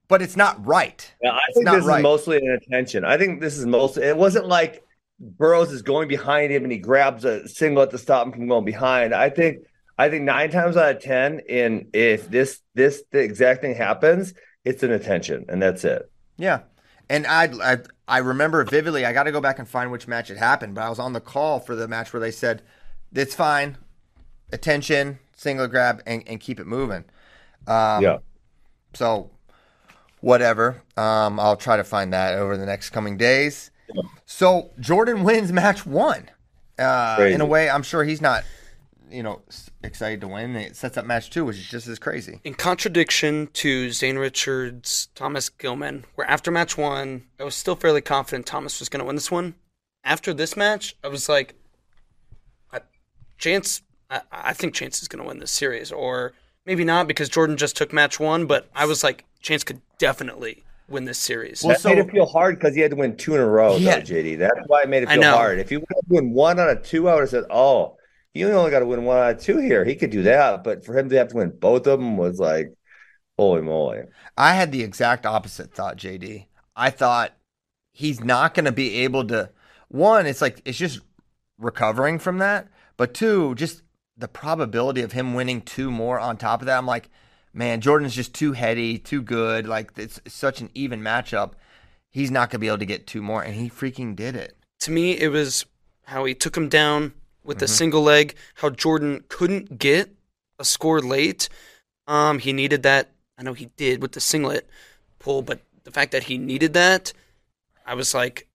but it's not right. Yeah, I It's think this right. is mostly an attention. I think this is mostly. It wasn't like Burroughs is going behind him and he grabs a singlet to stop him from going behind. I think. I think nine times out of ten, in if this this the exact thing happens, it's an attention, and that's it. Yeah, and I I, I remember vividly. I got to go back and find which match it happened, but I was on the call for the match where they said it's fine, attention, single grab, and, and keep it moving. Um, yeah, So, whatever. Um, I'll try to find that over the next coming days. So Jordan wins match one. Uh, in a way, I'm sure he's not, you know, excited to win. It sets up match two, which is just as crazy. In contradiction to Zane Richards, Thomas Gilman, where after match one, I was still fairly confident Thomas was going to win this one. After this match, I was like, I, Chance, I, I think Chance is going to win this series, or maybe not because Jordan just took match one, but I was like, Chance could definitely win this series. Well, that so- made it feel hard because he had to win two in a row. Yeah. though, JD. That's why it made it feel hard. If he would have win one out of two, I would have said, "Oh, you only got to win one out of two here. He could do that." But for him to have to win both of them was like, holy moly! I had the exact opposite thought, JD. I thought he's not going to be able to. One, it's like it's just recovering from that. But two, just the probability of him winning two more on top of that. I'm like, man, Jordan's just too heady, too good. Like it's such an even matchup. He's not going to be able to get two more, and he freaking did it. to me, it was how he took him down with a single leg, how Jordan couldn't get a score late. Um, he needed that. I know he did with the singlet pull, but the fact that he needed that, I was like,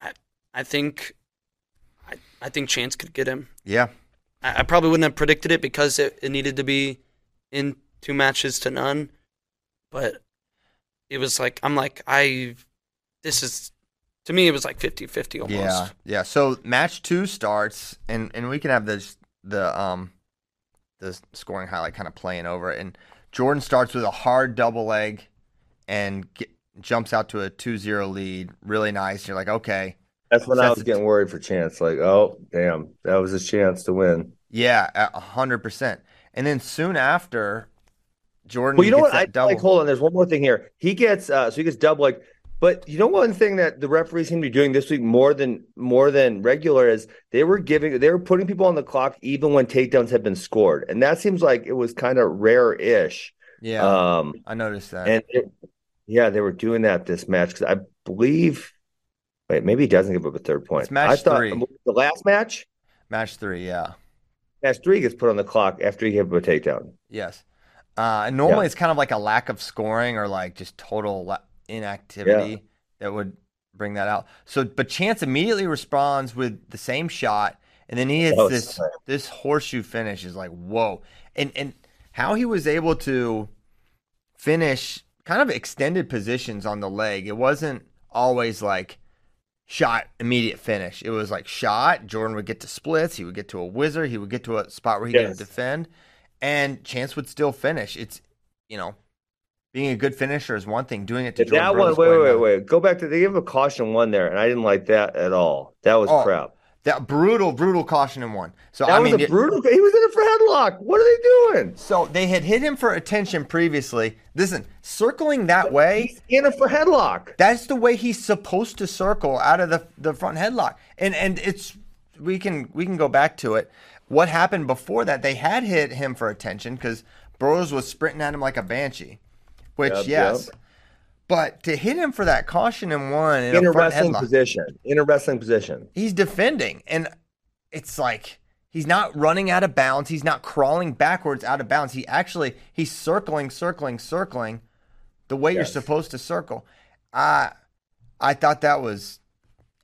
I, I think, I, think Chance could get him. Yeah, I, I probably wouldn't have predicted it because it, it needed to be in two matches to none, but it was like I'm like I, this is to me it was like 50-50 almost. Yeah, yeah. So match two starts, and and we can have this the um the scoring highlight kind of playing over it. And Jordan starts with a hard double leg, and get, jumps out to a 2-0 lead. Really nice. You're like, okay, That's when I was getting worried for Chance. Like, oh damn, that was his chance to win. yeah, a hundred percent. And then soon after, Jordan. Well, you know what? I double. like. Hold on. There's one more thing here. He gets uh, so he gets double. Like, but you know one thing that the referees seem to be doing this week more than more than regular is they were giving they were putting people on the clock even when takedowns had been scored, and that seems like it was kind of rare-ish. yeah, Um, I noticed that. and it, yeah, they were doing that this match because I believe. Wait, maybe he doesn't give up a third point. It's match I thought three. the last match, Match three, yeah. match three gets put on the clock after he gave up a takedown. Yes. Uh, and normally Yeah. it's kind of like a lack of scoring or like just total inactivity that would bring that out. So, but Chance immediately responds with the same shot, and then he hits was this this horseshoe finish. Is like whoa, and and how he was able to finish kind of extended positions on the leg. It wasn't always like shot immediate finish. It was like shot. Jordan would get to splits. He would get to a wizard. He would get to a spot where he Yes. could defend, and Chance would still finish. It's you know, being a good finisher is one thing. Doing it to Jordan That one, wait, wait, wait, wait. Go back to they gave a caution one there, and I didn't like that at all. That was Oh, crap. That brutal, brutal caution in one. So That I was mean, a it- brutal. He was in a for headlock. What are they doing? so they had hit him for attention previously. Listen, circling that way. He's in a for headlock. That's the way he's supposed to circle out of the the front headlock. And and it's we can we can go back to it. What happened before that? They had hit him for attention because Burroughs was sprinting at him like a banshee. Which Yep, yes. yep. But to hit him for that caution in one in, In a a wrestling headlock, position. In a wrestling position. he's defending and it's like he's not running out of bounds. He's not crawling backwards out of bounds. He actually he's circling circling circling the way you're supposed to circle. I i thought that was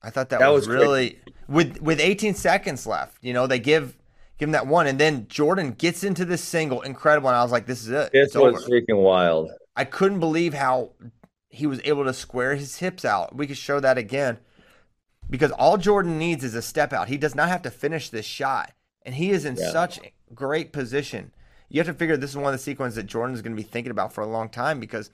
i thought that, That was, was really with with 18 seconds left you know they give give him that one and then jordan gets into this single incredible and i was like this is it. This it's was over. freaking wild. I couldn't believe how he was able to square his hips out. We could show that again. Because all Jordan needs is a step out. He does not have to finish this shot. And he is in Yeah. such great position. You have to figure this is one of the sequences that Jordan is going to be thinking about for a long time because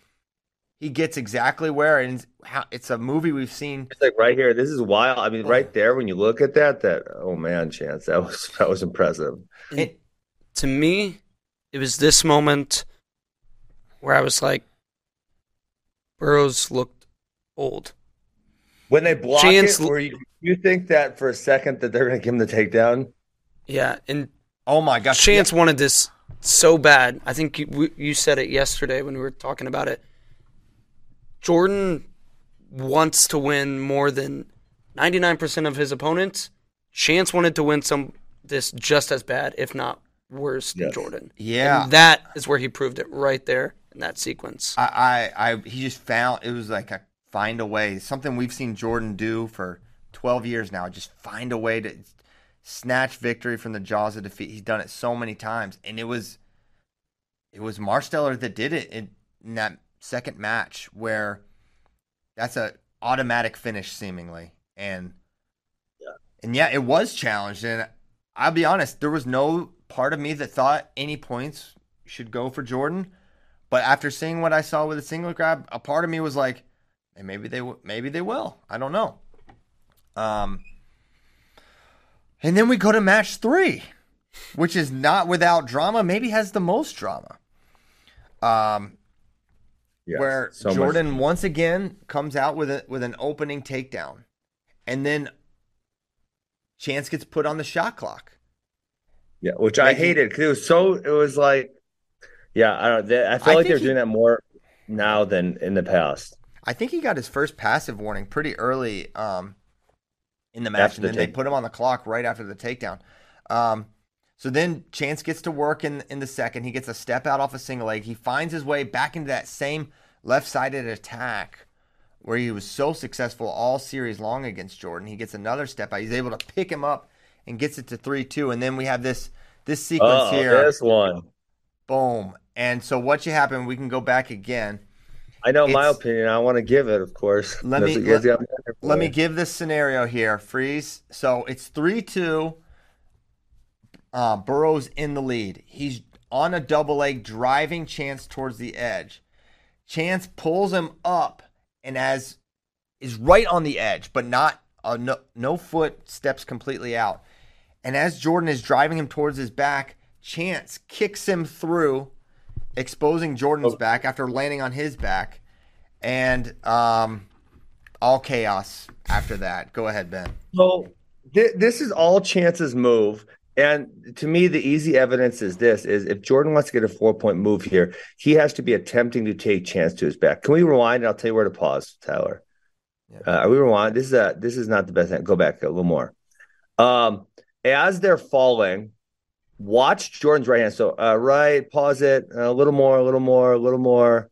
he gets exactly where and how it's a movie we've seen. It's like right here. This is wild. I mean, right oh. there when you look at that, that oh man, chance that was that was impressive. It, to me, it was this moment where I was like, Burroughs looked old. When they block Chance- it, where you you think that for a second that they're going to give him the takedown? Yeah, and oh my gosh. Chance wanted this so bad. I think you, you said it yesterday when we were talking about it. Jordan wants to win more than 99% of his opponents. Chance wanted to win some this just as bad, if not worse, than Jordan. Yeah. And that is where he proved it right there in that sequence. I, I, I he just found it was like a find a way something we've seen Jordan do for 12 years now just find a way to snatch victory from the jaws of defeat he's done it so many times and it was it was Marsteller that did it in, in that second match where that's a automatic finish seemingly and yeah. and yeah it was challenged and I'll be honest there was no part of me that thought any points should go for Jordan but after seeing what I saw with the single grab, a part of me was like, "Hey, maybe they w- maybe they will. I don't know. Um, and then we go to match three, which is not without drama. Maybe has the most drama. Um, Yes, where so much- Jordan once again comes out with a with an opening takedown, and then Chance gets put on the shot clock. Yeah, which I hated because it was so. It was like, yeah, I don't. They, I feel I like they're he- doing that more now than in the past. I think he got his first passive warning pretty early um, in the match, After and the then they put him on the clock right after the takedown. Um, so then Chance gets to work in in the second. He gets a step out off a single leg. He finds his way back into that same left-sided attack where he was so successful all series long against Jordan. He gets another step out. He's able to pick him up and gets it to three two. And then we have this this sequence Oh, here. this one. Boom. And so what you happen? We can go back again. I know my opinion. I want to give it, of course. Let me- let-. Let me give this scenario here. Freeze. So it's 3 2. Uh, Burrow's in the lead. He's on a double leg, driving Chance towards the edge. Chance pulls him up and as is right on the edge, but not uh, no no foot steps completely out. And as Jordan is driving him towards his back, Chance kicks him through, exposing Jordan's Oh. back after landing on his back, and um, all chaos after that. Go ahead, Ben. So th- this is all Chance's move. And to me, the easy evidence is this: is if Jordan wants to get a four point move here, he has to be attempting to take Chance to his back. Can we rewind? And I'll tell you where to pause, Tyler. Yeah. Uh, are we rewind? This is a this is not the best. Go back a little more. Um, as they're falling, watch Jordan's right hand. So uh, right, pause it a little more, a little more, a little more.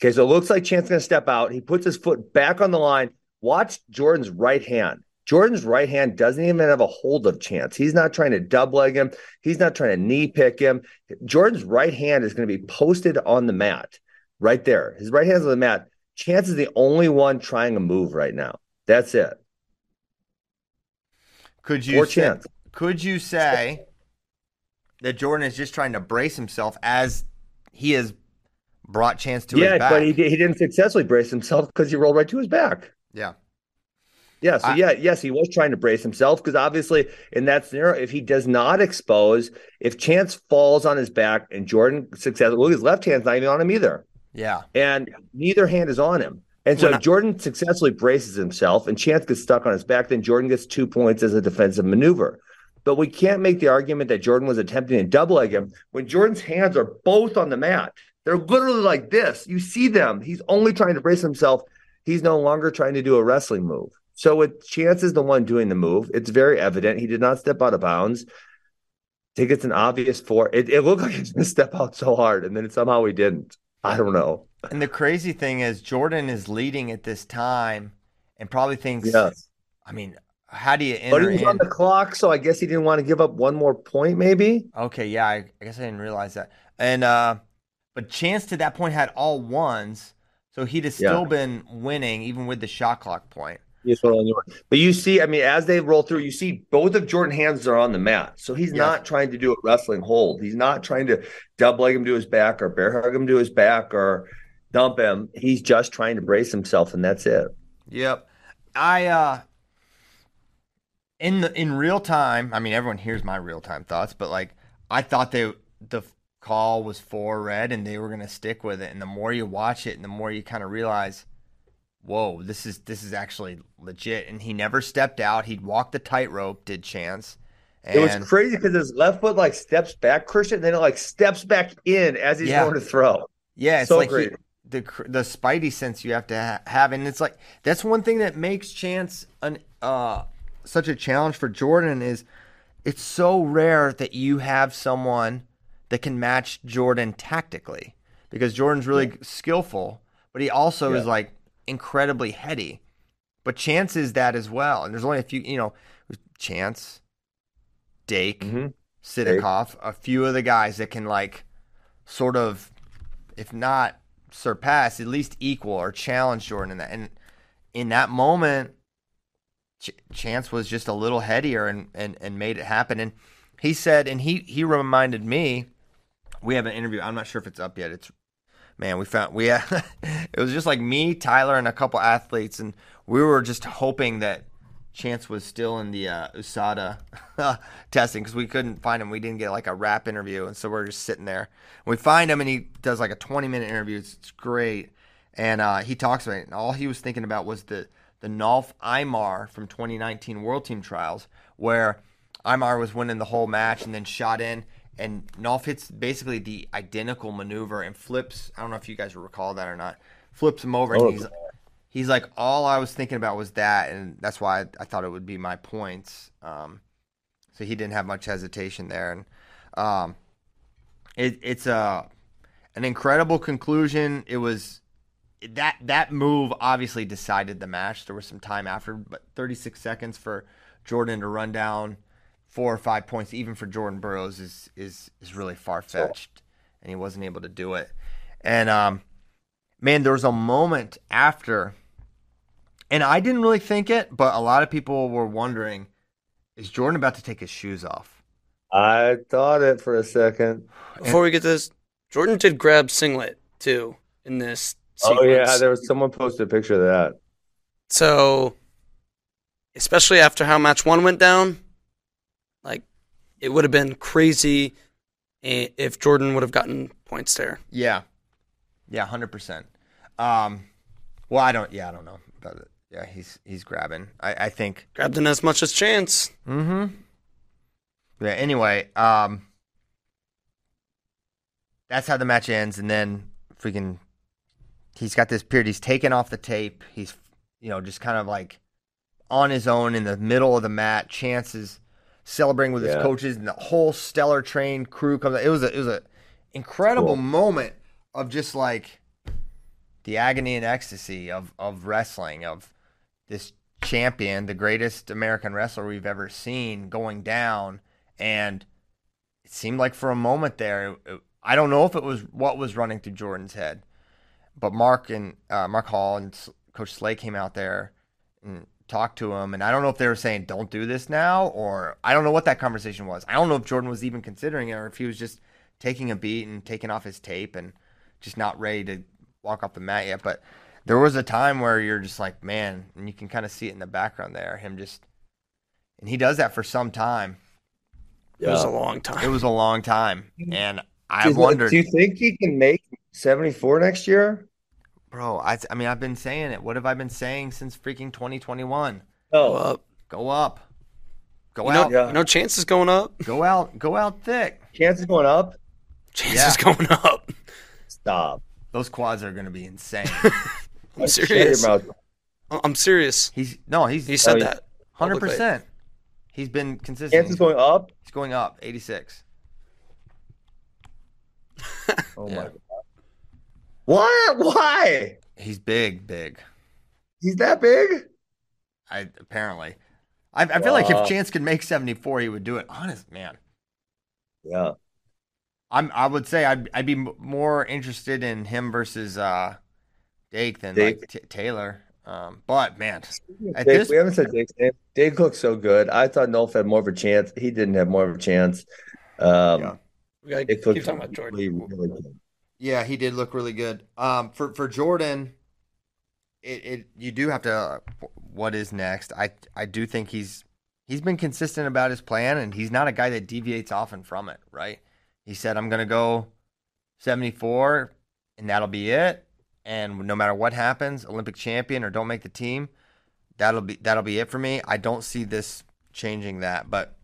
Okay, so it looks like Chance going to step out. He puts his foot back on the line. Watch Jordan's right hand. Jordan's right hand doesn't even have a hold of Chance. He's not trying to dub leg him. He's not trying to knee pick him. Jordan's right hand is going to be posted on the mat right there. His right hand's on the mat. Chance is the only one trying a move right now. That's it. Could you Or say, Chance. could you say that Jordan is just trying to brace himself as he has brought Chance to yeah, his back? Yeah, but he, he didn't successfully brace himself because he rolled right to his back. yeah. Yeah, so I- yeah, yes, he was trying to brace himself because obviously in that scenario, if he does not expose, if Chance falls on his back and Jordan successfully, look, his left hand's not even on him either, Yeah. and neither hand is on him. And so if Jordan successfully braces himself and Chance gets stuck on his back, then Jordan gets two points as a defensive maneuver. But we can't make the argument that Jordan was attempting to double leg him when Jordan's hands are both on the mat. They're literally like this. You see them. He's only trying to brace himself. He's no longer trying to do a wrestling move. So with Chance is the one doing the move. It's very evident. He did not step out of bounds. I think it's an obvious four. It, it looked like he was going to step out so hard, and then somehow he didn't. I don't know. And the crazy thing is, Jordan is leading at this time and probably thinks, Yes. I mean, how do you But he was on the clock, so I guess he didn't want to give up one more point, maybe. Okay, yeah, I, I guess I didn't realize that. And uh but Chance to that point had all ones, so he'd have still Yeah. been winning even with the shot clock point. Yes, well. But you see, I mean, as they roll through, you see both of Jordan hands are on the mat. So he's Yes. not trying to do a wrestling hold. He's not trying to double leg him to his back or bear hug him to his back or dump him. He's just trying to brace himself, and that's it. Yep. I uh in the in real time, I mean everyone hears my real time thoughts, but like I thought they the call was for red and they were gonna stick with it. And the more you watch it and the more you kind of realize, whoa, this is this is actually legit. And he never stepped out. He'd walk the tightrope, did chance. And it was crazy because his left foot like steps back, Christian, then it like steps back in as he's Yeah. going to throw. Yeah, it's So like he- great. the the spidey sense you have to ha- have, and it's like that's one thing that makes Chance an uh such a challenge for Jordan is it's so rare that you have someone that can match Jordan tactically because Jordan's really skillful, but he also is like incredibly heady. But Chance is that as well, and there's only a few, you know, Chance, Dake, Mhm. Sidakov, a few of the guys that can like sort of, if not surpass, at least equal or challenge Jordan in that. And in that moment, Ch- Chance was just a little headier and, and, and made it happen. And he said, and he he reminded me, we have an interview. I'm not sure if it's up yet. It's man, we found we had, it was just like me, Tyler, and a couple athletes, and we were just hoping that Chance was still in the uh, USADA testing because we couldn't find him. We didn't get like a rap interview, and so we're just sitting there. We find him, and he does like a 20 minute interview. It's, it's great, and uh, he talks about it. And all he was thinking about was the the Nolf Imar from 2019 World Team Trials, where Imar was winning the whole match and then shot in, and Nolf hits basically the identical maneuver and flips. I don't know if you guys recall that or not. Flips him over, Oh, and he's he's like, all I was thinking about was that, and that's why I, I thought it would be my points. Um, so he didn't have much hesitation there, and um, it, it's a an incredible conclusion. It was that that move obviously decided the match. There was some time after, but 36 seconds for Jordan to run down four or five points, even for Jordan Burroughs, is is is really far fetched, and he wasn't able to do it. And um, man, there was a moment after, and I didn't really think it, but a lot of people were wondering, is Jordan about to take his shoes off? I thought it for a second. Before we get this, Jordan did grab Singlet too. in this. Oh yeah, there was someone posted a picture of that. So, especially after how match one went down, like it would have been crazy if Jordan would have gotten points there. Yeah, yeah, hundred percent. Um, well, I don't. Yeah, I don't know. About it. Yeah, he's he's grabbing. I I think. Grabbed in as much as chance. Mm-hmm. Yeah. Anyway, um, that's how the match ends, and then freaking, he's got this period. He's taken off the tape. He's, you know, just kind of like on his own in the middle of the mat. Chances celebrating with his coaches, and the whole stellar train crew comes. It was a it was a incredible Cool. moment of just like the agony and ecstasy of of wrestling of this champion, the greatest American wrestler we've ever seen, going down, and it seemed like for a moment there, it- I don't know if it was what was running through Jordan's head, but Mark and uh, Mark Hall and Coach Slay came out there and talked to him, and I don't know if they were saying "Don't do this now," or I don't know what that conversation was. I don't know if Jordan was even considering it, or if he was just taking a beat and taking off his tape and just not ready to walk off the mat yet. But there was a time where you're just like, man, and you can kind of see it in the background there. Him just, and he does that for some time. It was a long time. It was a long time, and I Do wondered, Do you think he can make seventy four next year? Bro. I, I mean, I've been saying it. What have I been saying since freaking 2021? Go Oh, up. Go up, go You know, out, Yeah. you know, chances going up. go out, go out thick. chances going up. Chances going up. Stop. Those quads are going to be insane. I'm serious. I'm serious. He's no, he's He said Oh, that. hundred publicly. percent. He's been consistent. Chances going up. He's going up, 86. Oh Yeah. my god. What? Why? He's big, big. He's that big? I apparently. I, I feel like if Chance could make 74, he would do it. Honest man. Yeah. I'm. I would say I'd. I'd be more interested in him versus uh, Dake than Dake. like T- Taylor. Um, but man, at Dake, this, we haven't said Dake's name. Dake looks so good. I thought Nolf had more of a chance. He didn't have more of a chance. Um, Yeah. We gotta Dake keep talking about Jordan. really, really good. Yeah, he did look really good. Um, for for Jordan, it, it you do have to. Uh, what is next? I I do think he's he's been consistent about his plan, and he's not a guy that deviates often from it. Right? He said, "I'm gonna go 74, and that'll be it. And no matter what happens, Olympic champion or don't make the team, that'll be that'll be it for me. I don't see this changing that, but."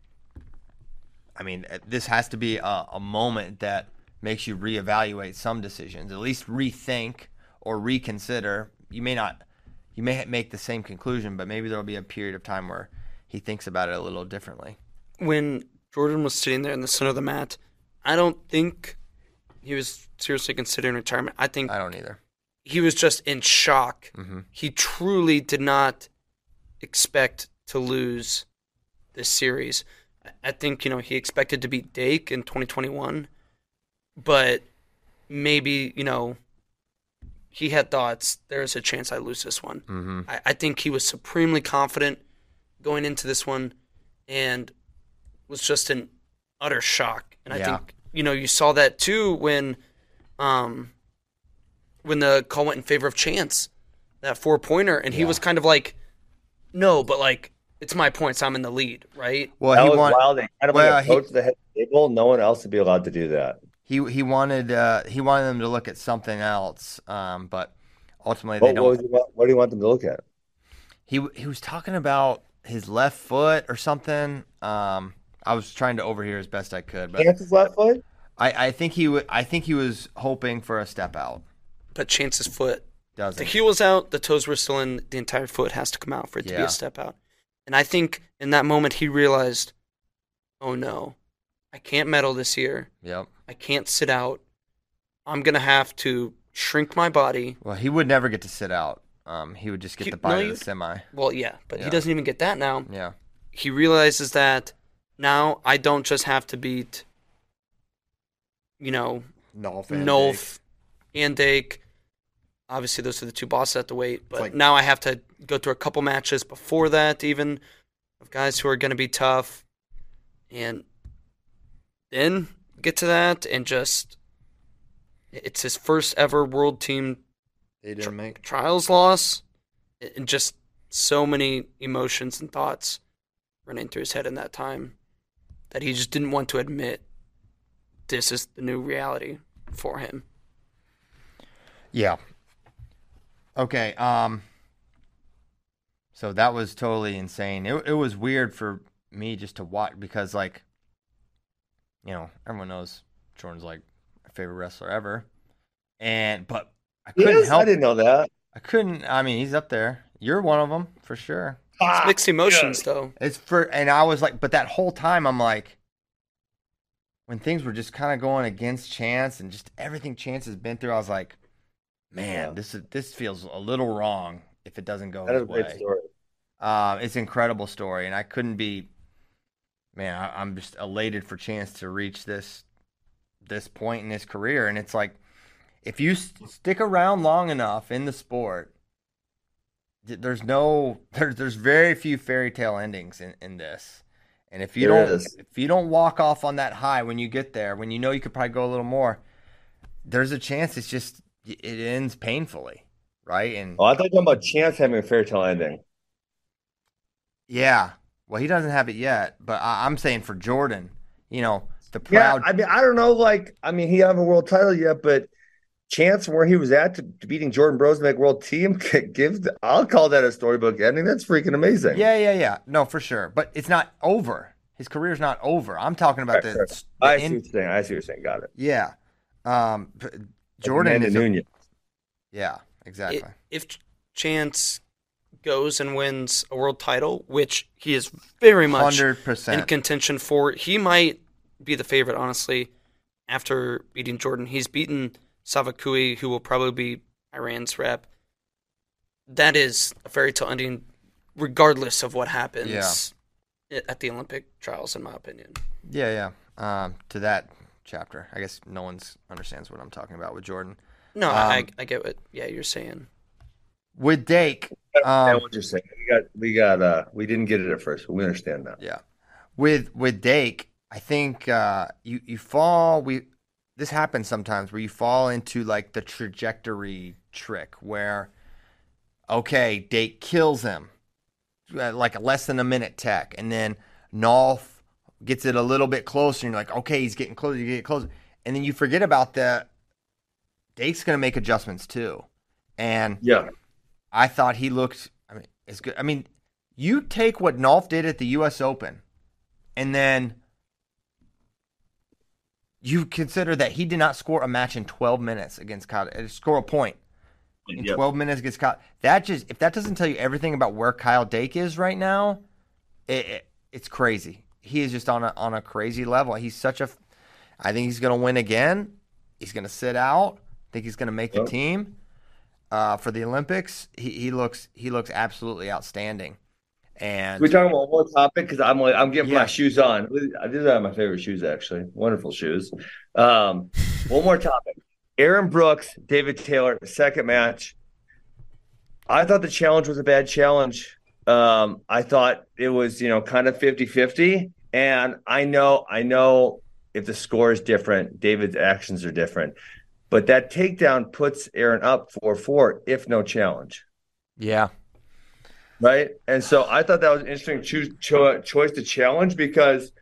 I mean, this has to be a, a moment that makes you reevaluate some decisions, at least rethink or reconsider. You may not, you may make the same conclusion, but maybe there'll be a period of time where he thinks about it a little differently. when Jordan was sitting there in the center of the mat, I don't think he was seriously considering retirement. I think I don't either. he was just in shock. Mhm. He truly did not expect to lose this series. I- I think, you know, he expected to beat Dake in 2021, but maybe, you know, he had thoughts there's a chance I lose this one. Mm-hmm. I, I think he was supremely confident going into this one and was just in utter shock. And I Yeah. think you know you saw that too when um when the call went in favor of Chance that four pointer and he Yeah. was kind of like no but like it's my points I'm in the lead right Well, that he was want, wild. They kind of well, like he- approached the head of the table. No one else would be allowed to do that. He he wanted uh, he wanted them to look at something else, um, but ultimately they What, don't. what, was he want- what do you want them to look at? he he was talking about his left foot or something. Um, I was trying to overhear as best I could, but Chance's left foot? I, I think he w- I think he was hoping for a step out. but Chance's foot the Doesn't heel was out the toes were still in the entire foot has to come out for it to be a step out and I think in that moment he realized oh no I can't medal this year Yep. I can't sit out. I'm gonna have to shrink my body. Well, he would never get to sit out. Um, he would just get He- the bite no, of the semi. Well, yeah, but Yeah. he doesn't even get that now. Yeah. He realizes that now I don't just have to beat, you know, Nolf. Nolf and Dake. Obviously, those are the two bosses at the weight. But like- now I have to go through a couple matches before that, even of guys who are going to be tough, and then get to that and just It's his first ever world team They didn't make. trials loss, and just so many emotions and thoughts running through his head in that time that he just didn't want to admit this is the new reality for him. Yeah. Okay. Um. So that was totally insane. It it was weird for me just to watch because like, you know, everyone knows Jordan's like my favorite wrestler ever, and but I couldn't Yes, help. I didn't know that. I couldn't. I mean, he's up there. You're one of them for sure. Ah, It's mixed emotions though. It's for, and I was like, but that whole time I'm like, when things were just kind of going against Chance and just everything Chance has been through, I was like, man, Yeah. this is this feels a little wrong if it doesn't go That is his a great way. story. Uh, it's an incredible story, and I couldn't be, man, I, I'm just elated for Chance to reach this this point in his career, and it's like, if you s- stick around long enough in the sport, there's no there's there's very few fairy tale endings in, in this. And if you There don't is. if you don't walk off on that high when you get there, when you know you could probably go a little more, there's a chance it's just it ends painfully, right? And Oh, I thought you were talking about Chance having a fairy tale ending. yeah, well, he doesn't have it yet, but I, I'm saying for Jordan, you know, the proud. Yeah, proud I mean, I don't know. Like, I mean, he have a world title yet, but Chance where he was at to, to beating Jordan Burroughs make world team give. The, I'll call that a storybook ending. That's freaking amazing. Yeah, yeah, yeah. No, for sure. But it's not over. His career's not over. I'm talking about the, Right, the I see in- what you're saying. I see what you're saying. Got it. yeah. Um, Jordan Amanda is a- Nunez. yeah, exactly. It, if Chance goes and wins a world title, which he is very much Hundred in contention for, he might be the favorite, honestly, after beating Jordan. He's beaten Savadkouhi, who will probably be Iran's rep. That is a fairy tale ending, regardless of what happens i- at the Olympic trials, in my opinion. Yeah, yeah. Um, to that chapter, I guess no one's understands what I'm talking about with Jordan. No, I, Um, I get what yeah you're saying. With Dake, um, what you're saying. We got, we got, uh, we didn't get it at first, but we understand now. Yeah. With with Dake, I think uh, you you fall we this happens sometimes where you fall into like the trajectory trick where okay, Dake kills him uh, like a less than a minute tech and then Nolf gets it a little bit closer and you're like, okay, he's getting closer, you get closer. And then you forget about that. Dake's gonna make adjustments too. And Yeah. I thought he looked. I mean, as good. I mean, you take what Nolf did at the U.S. Open, and then you consider that he did not score a match in 12 minutes against Kyle. uh, Score a point in Yep. 12 minutes against Kyle. That just if that doesn't tell you everything about where Kyle Dake is right now, it, it- it's crazy. He is just on a on a crazy level. He's such a. I think he's going to win again. He's going to sit out. I think he's going to make the team uh, for the Olympics. He, he looks he looks absolutely outstanding. And we're talking about one more topic because I'm like I'm getting Yeah. my shoes on. These are my favorite shoes, actually. Wonderful shoes. Um, one more topic. Aaron Brooks, David Taylor, second match. I thought the challenge was a bad challenge. Um, I thought it was, you know, kind of 50-50. And I know, I know if the score is different, David's actions are different. But that takedown puts Aaron up 4-4 if no challenge. yeah, right? And so I thought that was an interesting choose, cho- choice to challenge because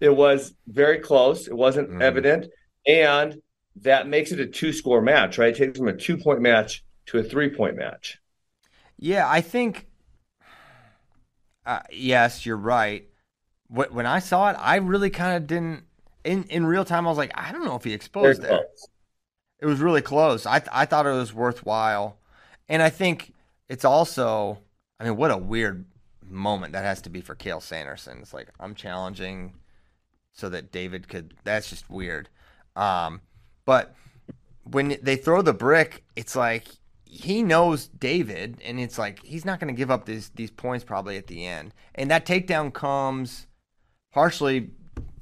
it was very close. It wasn't Mhm. evident, and that makes it a two-score match, right? It takes from a two-point match to a three-point match. yeah. I think. Uh, yes, you're right. When I saw it, I really kind of didn't. In in real time, I was like, I don't know if he exposed there. It was really close. I th- I thought it was worthwhile, and I think it's also. I mean, what a weird moment that has to be for Cael Sanderson. It's like I'm challenging so that David could. That's just weird. Um, but when they throw the brick, it's like he knows David, and it's like he's not going to give up these these points probably at the end. And that takedown comes partially.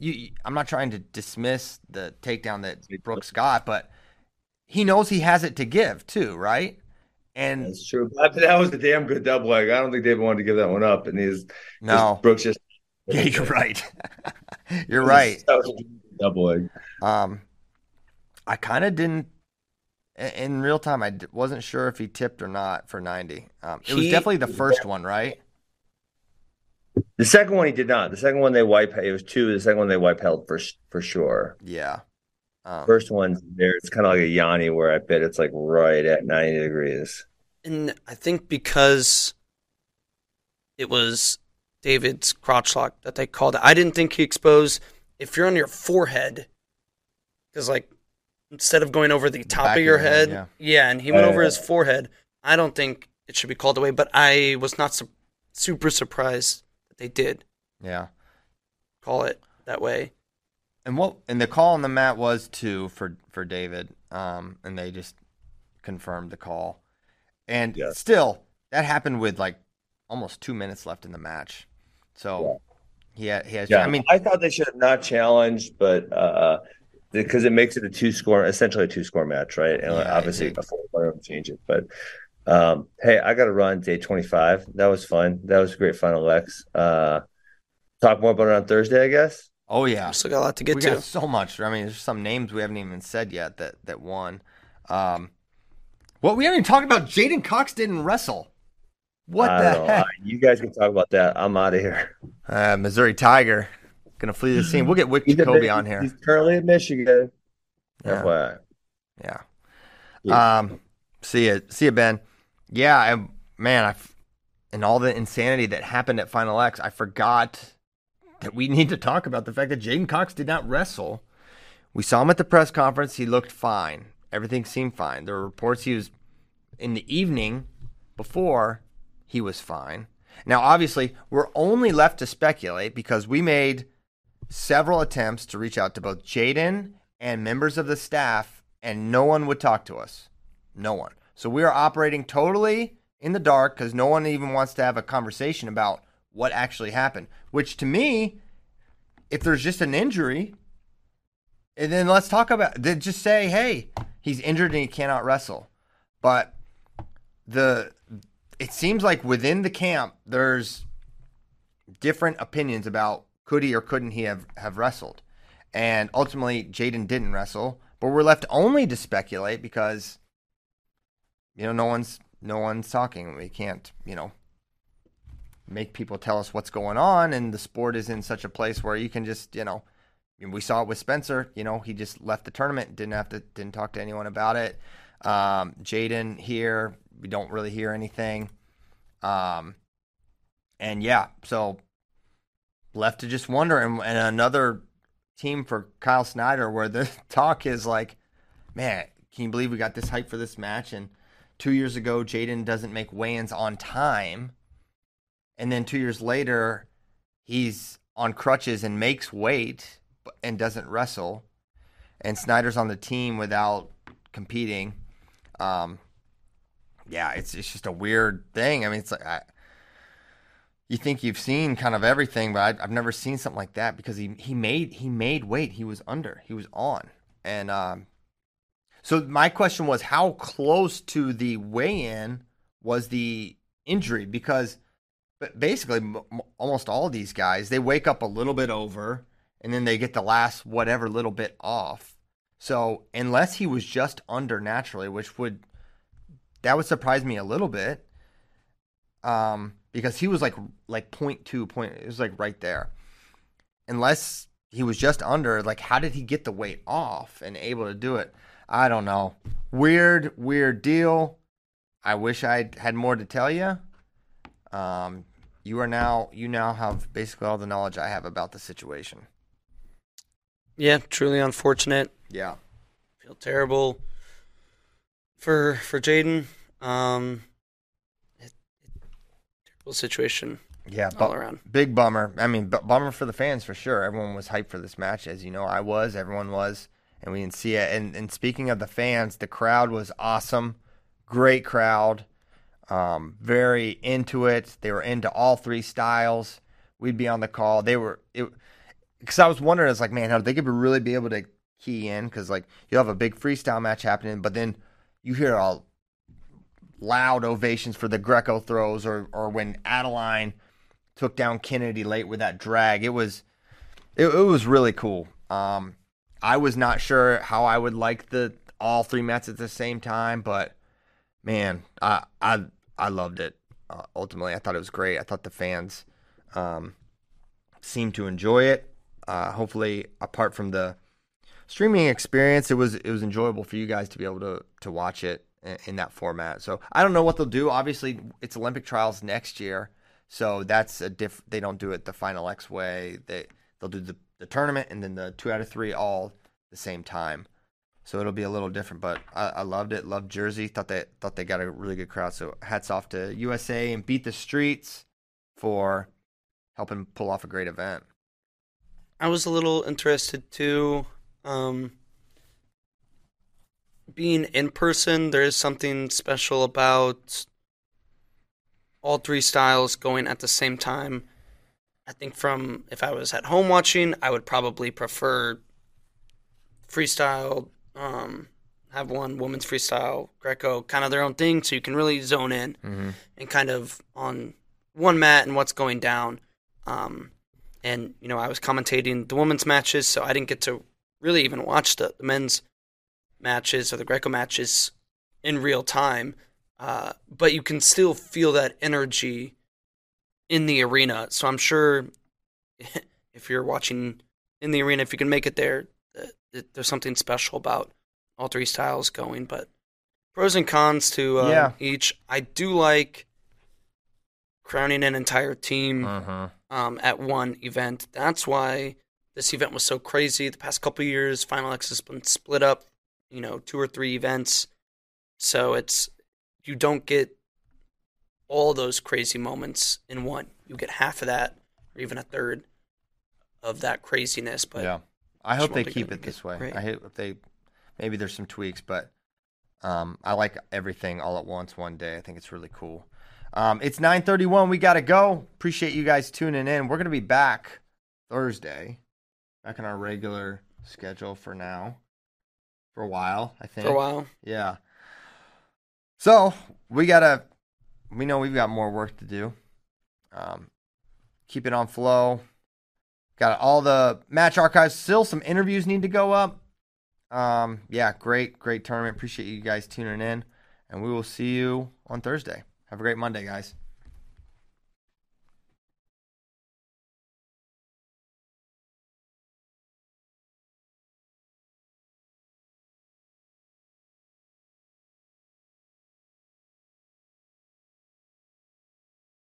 You, I'm not trying to dismiss the takedown that Brooks got, but he knows he has it to give too, right? And That's true. But that was a damn good double leg. I don't think David wanted to give that one up, and he's no, Brooks just yeah, you're right. you're right. That was a double leg. Um, I kind of didn't in, real time, I wasn't sure if he tipped or not for 90. Um, it was definitely the first one, right? The second one he did not. The second one they wipe. It was two. The second one they wipe held for for sure. Yeah. Um, First one there, it's kind of like a Yianni where I bet it's like right at ninety degrees. And I think because it was David's crotch lock that they called it, I didn't think he exposed if you're on your forehead, because like instead of going over the top Back of of your your head, head, yeah. and he went Oh, over his forehead. I don't think it should be called away, but I was not su- super surprised that they did yeah. call it that way. And what and the call on the mat was two for for David, um, and they just confirmed the call. And Yeah. still, that happened with like almost two minutes left in the match. So he had, he has. Yeah, I mean, I thought they should have not challenged, but uh, because it makes it a two score, essentially a two score match, right? And Yeah, obviously a four player would change it. But um, hey, I got to run day twenty five. That was fun. That was a great Final X. Uh, talk more about it on Thursday, I guess. Oh yeah, Still got a lot to get we to. got so much. I mean, there's some names we haven't even said yet that that won. Um, well, we haven't even talked about J'den Cox didn't wrestle. What I the don't know. heck? You guys can talk about that. I'm out of here. Uh, Missouri Tiger gonna flee the scene. We'll get Wick He's Jacoby on here. He's currently at Michigan. Yeah. FYI. Yeah. Yeah. Um, see you, see you, Ben. Yeah, I, man, I, and all the insanity that happened at Final X, I forgot that we need to talk about the fact that J'den Cox did not wrestle. We saw him at the press conference. He looked fine. Everything seemed fine. There were reports he was in the evening before he was fine. Now, obviously, we're only left to speculate because we made several attempts to reach out to both J'den and members of the staff, and no one would talk to us. No one. So we are operating totally in the dark because no one even wants to have a conversation about what actually happened. Which to me, if there's just an injury, and then let's talk about then just say, hey, he's injured and he cannot wrestle. But the it seems like within the camp there's different opinions about could he or couldn't he have, have wrestled. And ultimately J'den didn't wrestle, but we're left only to speculate because you know no one's no one's talking. We can't, you know, make people tell us what's going on and the sport is in such a place where you can just, you know, we saw it with Spencer. You know, he just left the tournament, didn't have to, didn't talk to anyone about it. Um, J'den here, we don't really hear anything. Um, and yeah, so left to just wonder. And, and another team for Kyle Snyder, where the talk is like, man, can you believe we got this hype for this match? And two years ago, J'den doesn't make weigh-ins on time, and then two years later, he's on crutches and makes weight and doesn't wrestle. And Snyder's on the team without competing. Um, yeah, it's it's just a weird thing. I mean, it's like I, you think you've seen kind of everything, but I, I've never seen something like that because he he made he made weight. He was under. He was on. And um, so my question was, how close to the weigh-in was the injury? Because but basically, m- almost all these guys they wake up a little bit over, and then they get the last whatever little bit off. So unless he was just under naturally, which would that would surprise me a little bit, um, because he was like like point two point. It was like right there. Unless he was just under, like how did he get the weight off and able to do it? I don't know. Weird, weird deal. I wish I had more to tell you. Um, you are now you now have basically all the knowledge I have about the situation. Yeah, truly unfortunate. Yeah. Feel terrible for for J'den. Um, it, it, terrible situation Yeah, all around. big bummer. I mean, bu- bummer for the fans for sure. Everyone was hyped for this match, as you know. I was. Everyone was, and we didn't see it. And and speaking of the fans, the crowd was awesome. Great crowd. Um, very into it. They were into all three styles. We'd be on the call. They were it because I was wondering, it's like, man, how they could really be able to key in because like you'll have a big freestyle match happening, but then you hear all loud ovations for the Greco throws or or when Adeline took down Kennedy late with that drag. It was it, it was really cool. Um, I was not sure how I would like the all three matches at the same time, but man, I I I loved it. Uh, ultimately, I thought it was great. I thought the fans um, seemed to enjoy it. Uh, hopefully, apart from the streaming experience, it was it was enjoyable for you guys to be able to to watch it in, in that format. So I don't know what they'll do. Obviously, it's Olympic trials next year, so that's a diff. They don't do it the Final X way. They they'll do the the tournament and then the two out of three all the same time. So it'll be a little different, but I, I loved it. Loved Jersey. Thought they thought they got a really good crowd. So hats off to USA and Beat the Streets for helping pull off a great event. I was a little interested too. Um, being in person, there is something special about all three styles going at the same time. I think from if I was at home watching, I would probably prefer freestyle, um, have one women's freestyle, Greco, kind of their own thing, so you can really zone in Mm-hmm. and kind of on one mat and what's going down. Um, and you know, I was commentating the women's matches, so I didn't get to really even watch the, the men's matches or the Greco matches in real time. Uh, but you can still feel that energy in the arena. So I'm sure if you're watching in the arena, if you can make it there, there's something special about all three styles going. But pros and cons to uh, Yeah. each. I do like crowning an entire team Mm-hmm. um, at one event. That's why this event was so crazy. The past couple of years, Final X has been split up, you know, two or three events. So it's you don't get all those crazy moments in one. You get half of that, or even a third of that craziness. But yeah, I hope they keep it this way. I hope they maybe there's some tweaks, but um, I like everything all at once one day. I think it's really cool. Um, it's 9:31. We gotta go. Appreciate you guys tuning in. We're gonna be back Thursday, back on our regular schedule for now, for a while. I think for a while, Yeah. So we gotta. We know we've got more work to do. Um, keep it on Flo. Got all the match archives. Still, some interviews need to go up. Um, yeah, great, great tournament. Appreciate you guys tuning in, and we will see you on Thursday. Have a great Monday, guys.